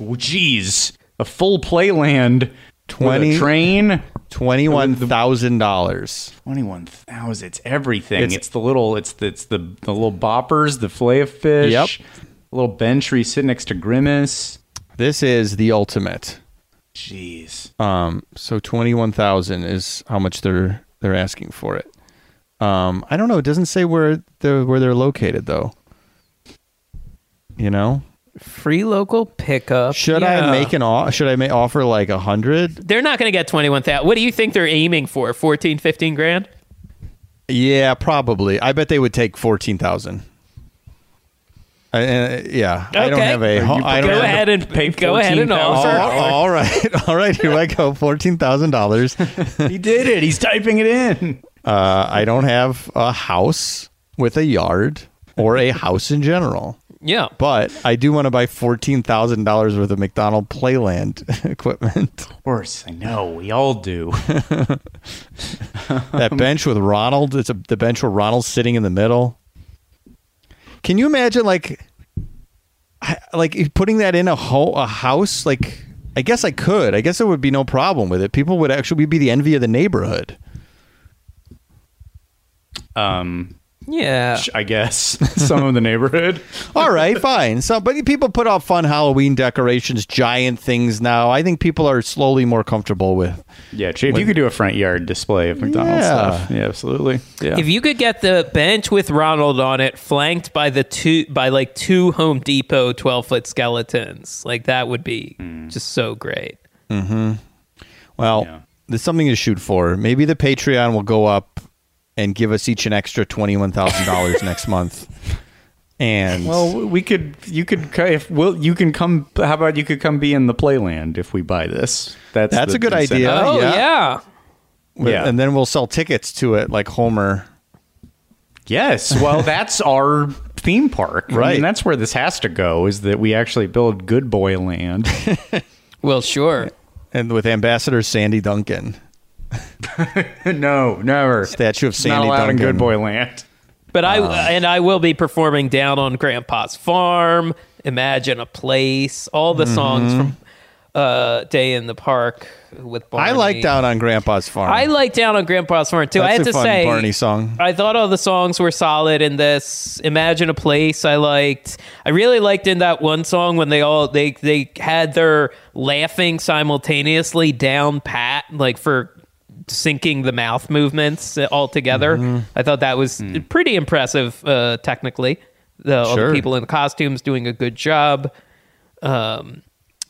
Oh, Jeez, a full playland, 20 20 train, Twenty one thousand dollars. twenty one thousand. It's everything. It's- It's, the little. It's the it's the the little boppers, the fillet of fish. Yep. A little bench where you sit next to Grimace. This is the ultimate. Jeez. Um, so twenty one thousand is how much they're they're asking for it. Um, I don't know. It doesn't say where they're where they're located though. You know, free local pickup. should Yeah. I make an o- should I ma- offer like a hundred? They're not going to get twenty one thousand. What do you think they're aiming for? 14, 15 grand? Yeah, probably. I bet they would take fourteen thousand. Uh, yeah, I don't have a. Are I don't Go have ahead and pay go ahead and $14,000? offer. Oh, all right, all right. Here I go. Fourteen thousand dollars. he did it. He's typing it in. Uh, I don't have a house with a yard or a house in general, Yeah. but I do want to buy fourteen thousand dollars worth of McDonald Playland equipment. Of course, I know. We all do. that bench with Ronald. It's a, the bench where Ronald's sitting in the middle. Can you imagine like, like putting that in a ho- a house? Like, I guess I could. I guess there would be no problem with it. People would actually be the envy of the neighborhood. Um, Yeah. I guess some of the neighborhood. All right, fine. So, but people put out fun Halloween decorations, giant things now. I think people are slowly more comfortable with. Yeah, if you could do a front yard display of McDonald's Yeah. stuff, yeah, absolutely. Yeah. If you could get the bench with Ronald on it, flanked by the two by like two Home Depot twelve foot skeletons, like that would be just so great. Hmm. Well, Yeah. there's something to shoot for. Maybe the Patreon will go up and give us each an extra twenty one thousand dollars next month. And well, we could. You could. If will you can come. How about you could come be in the playland if we buy this? That's That's the a good incentive. idea. Oh yeah. yeah. with- yeah. and then we'll sell tickets to it like Homer. Yes. Well, that's our theme park. I Right. mean, that's where this has to go. Is that we actually build Good Boy Land? Well, sure. And with Ambassador Sandy Duncan, no, never. statue of It's Sandy not allowed Duncan. in Good Boy Land. But I and I will be performing down on Grandpa's farm. Imagine a place. All the songs from uh, Day in the Park with Barney. I like Down on Grandpa's Farm. I like down on Grandpa's farm too. I That's had a to fun say, Barney song. I thought all the songs were solid in this. Imagine a place. I liked. I really liked in that one song when they all they they had their laughing simultaneously down pat, like for syncing the mouth movements all together. Mm-hmm. I thought that was pretty impressive uh, technically. The, all the people in the costumes doing a good job. Um,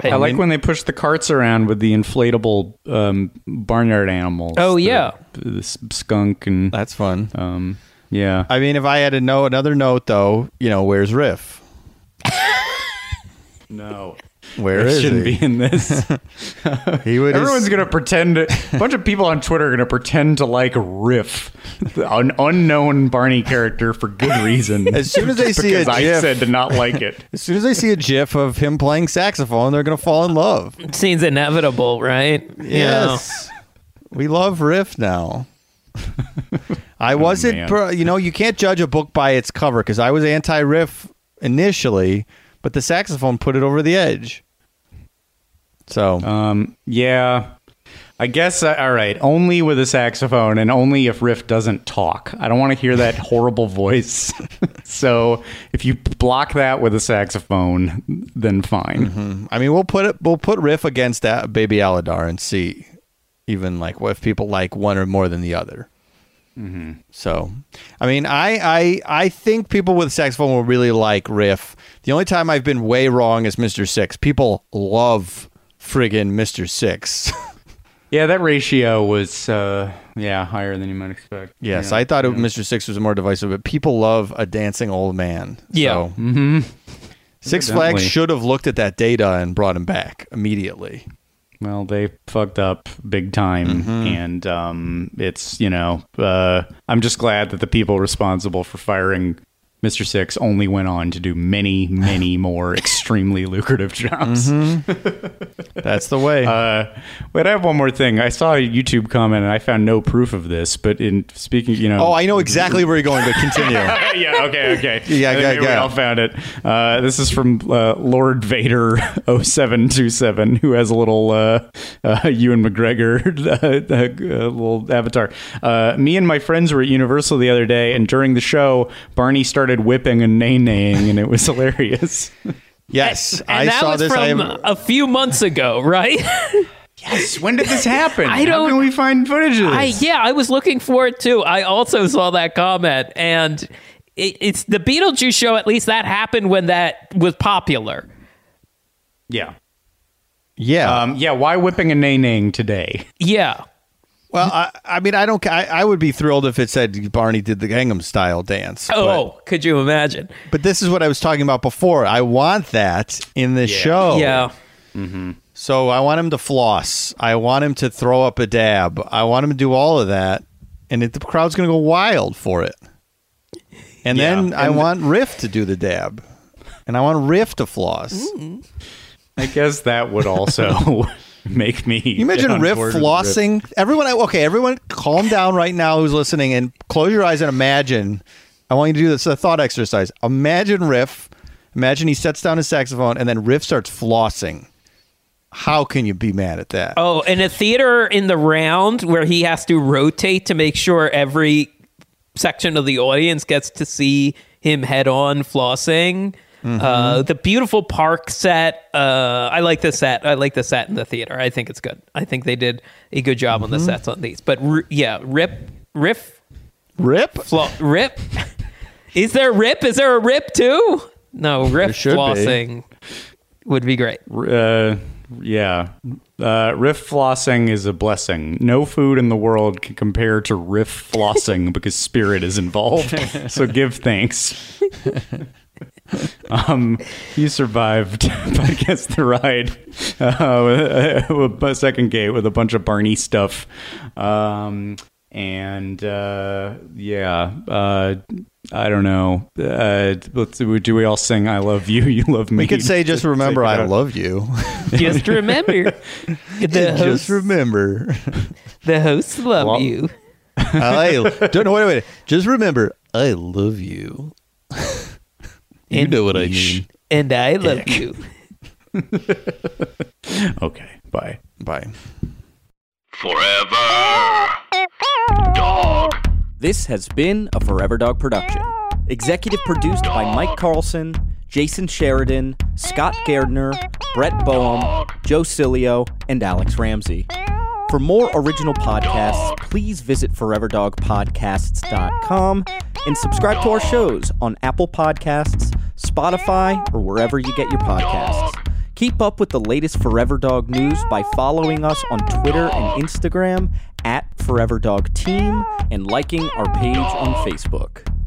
I like when they push the carts around with the inflatable um, barnyard animals. Oh, The- yeah. the, s- skunk and That's fun. um, yeah. I mean, if I had to know another note, though, you know, where's Riff? no, Where it is shouldn't he? be in this. He would. Everyone's gonna pretend. A bunch of people on Twitter are gonna pretend to like Riff, an unknown Barney character for good reason. As soon as they see a because I GIF. said to not like it. As soon as they see a GIF of him playing saxophone, they're gonna fall in love. It seems inevitable, right? You know? Yes. We love Riff now. I oh, wasn't, man. pro- you know, you can't judge a book by its cover because I was anti Riff initially, but the saxophone put it over the edge. So, Um, yeah. I guess, uh, all right, only with a saxophone and only if Riff doesn't talk. I don't want to hear that horrible voice. so if you block that with a saxophone, then fine. I mean, we'll put it, we'll put Riff against that Baby Aladar and see, even like what if people like one or more than the other. So, I mean, I, I I think people with saxophone will really like Riff. The only time I've been way wrong is Mr. Six. People love friggin' Mr. Six. Yeah, that ratio was, uh, yeah, higher than you might expect. yes, Yeah. I thought it, Mr. Six was more divisive, but people love a dancing old man. Yeah. So, Six Flags should have looked at that data and brought him back immediately. Well, they fucked up big time, and um, it's you know, uh, I'm just glad that the people responsible for firing Mr. Six only went on to do many, many more extremely lucrative jobs. That's the way. Uh, but I have one more thing. I saw a YouTube comment, and I found no proof of this. But in speaking, you know, oh, I know exactly where you're going, but continue. yeah, okay, okay. Yeah, I think yeah, we all found it. Uh, this is from uh, Lord Vader 0727, who has a little uh, uh, Ewan McGregor uh, little avatar. Uh, me and my friends were at Universal the other day, and during the show, Barney started whipping and nay naying, and it was hilarious. Yes, And I that saw was this. I from am, a few months ago, right? yes, when did this happen? I don't- can we find footage of this? I yeah, I was looking for it too. I also saw that comment, and it, it's the Beetlejuice show. At least that happened when that was popular. yeah. yeah. Um, yeah, why whipping and nay naying today? Yeah, well, I, I mean, I don't. I, I would be thrilled if it said Barney did the Gangnam Style dance. Oh, could you imagine? but, but this is what I was talking about before. I want that in the show. Yeah. Mm-hmm. So I want him to floss. I want him to throw up a dab. I want him to do all of that, and it, the crowd's going to go wild for it. And Yeah, then I and- want Riff to do the dab, and I want Riff to floss. I guess that would also make me. You imagine Riff board with flossing? Everyone, okay, everyone, calm down right now. Who's listening and close your eyes and imagine. I want you to do this a thought exercise. Imagine Riff. Imagine he sets down his saxophone and then Riff starts flossing. How can you be mad at that? Oh, in a theater in the round where he has to rotate to make sure every section of the audience gets to see him head on flossing. Uh, the beautiful park set. Uh, I like the set. I like the set in the theater. I think it's good. I think they did a good job on the sets on these. But r- yeah, rip, riff, Rip? flo- rip. Is there rip? Is there a rip too? No, rip should be. flossing would be great. Uh, yeah. Uh, riff flossing is a blessing. No food in the world can compare to riff flossing because spirit is involved. So give thanks. um, you survived podcast the ride uh, with a second gate with a bunch of Barney stuff. Um, and uh, yeah, uh, I don't know. Uh, let's, do we all sing "I love you"? You love me. We could say, just remember, Take I out. love you. Just remember, the just hosts, remember. the hosts love Well- you. I don't know. Wait, wait. Just remember, I love you. You And- know what I mean. And I love you. Okay, bye. Bye. Forever. Dog. This has been a Forever Dog production. Executive produced by Mike Carlsson, Jason Sheridan, Scott Gairdner, Brett Boehm, Joe Cilio, and Alex Ramsey. For more original podcasts, please visit foreverdogpodcasts.com and subscribe to our shows on Apple Podcasts, Spotify, or wherever you get your podcasts. Keep up with the latest Forever Dog news by following us on Twitter and Instagram at Forever Dog Team and liking our page on Facebook.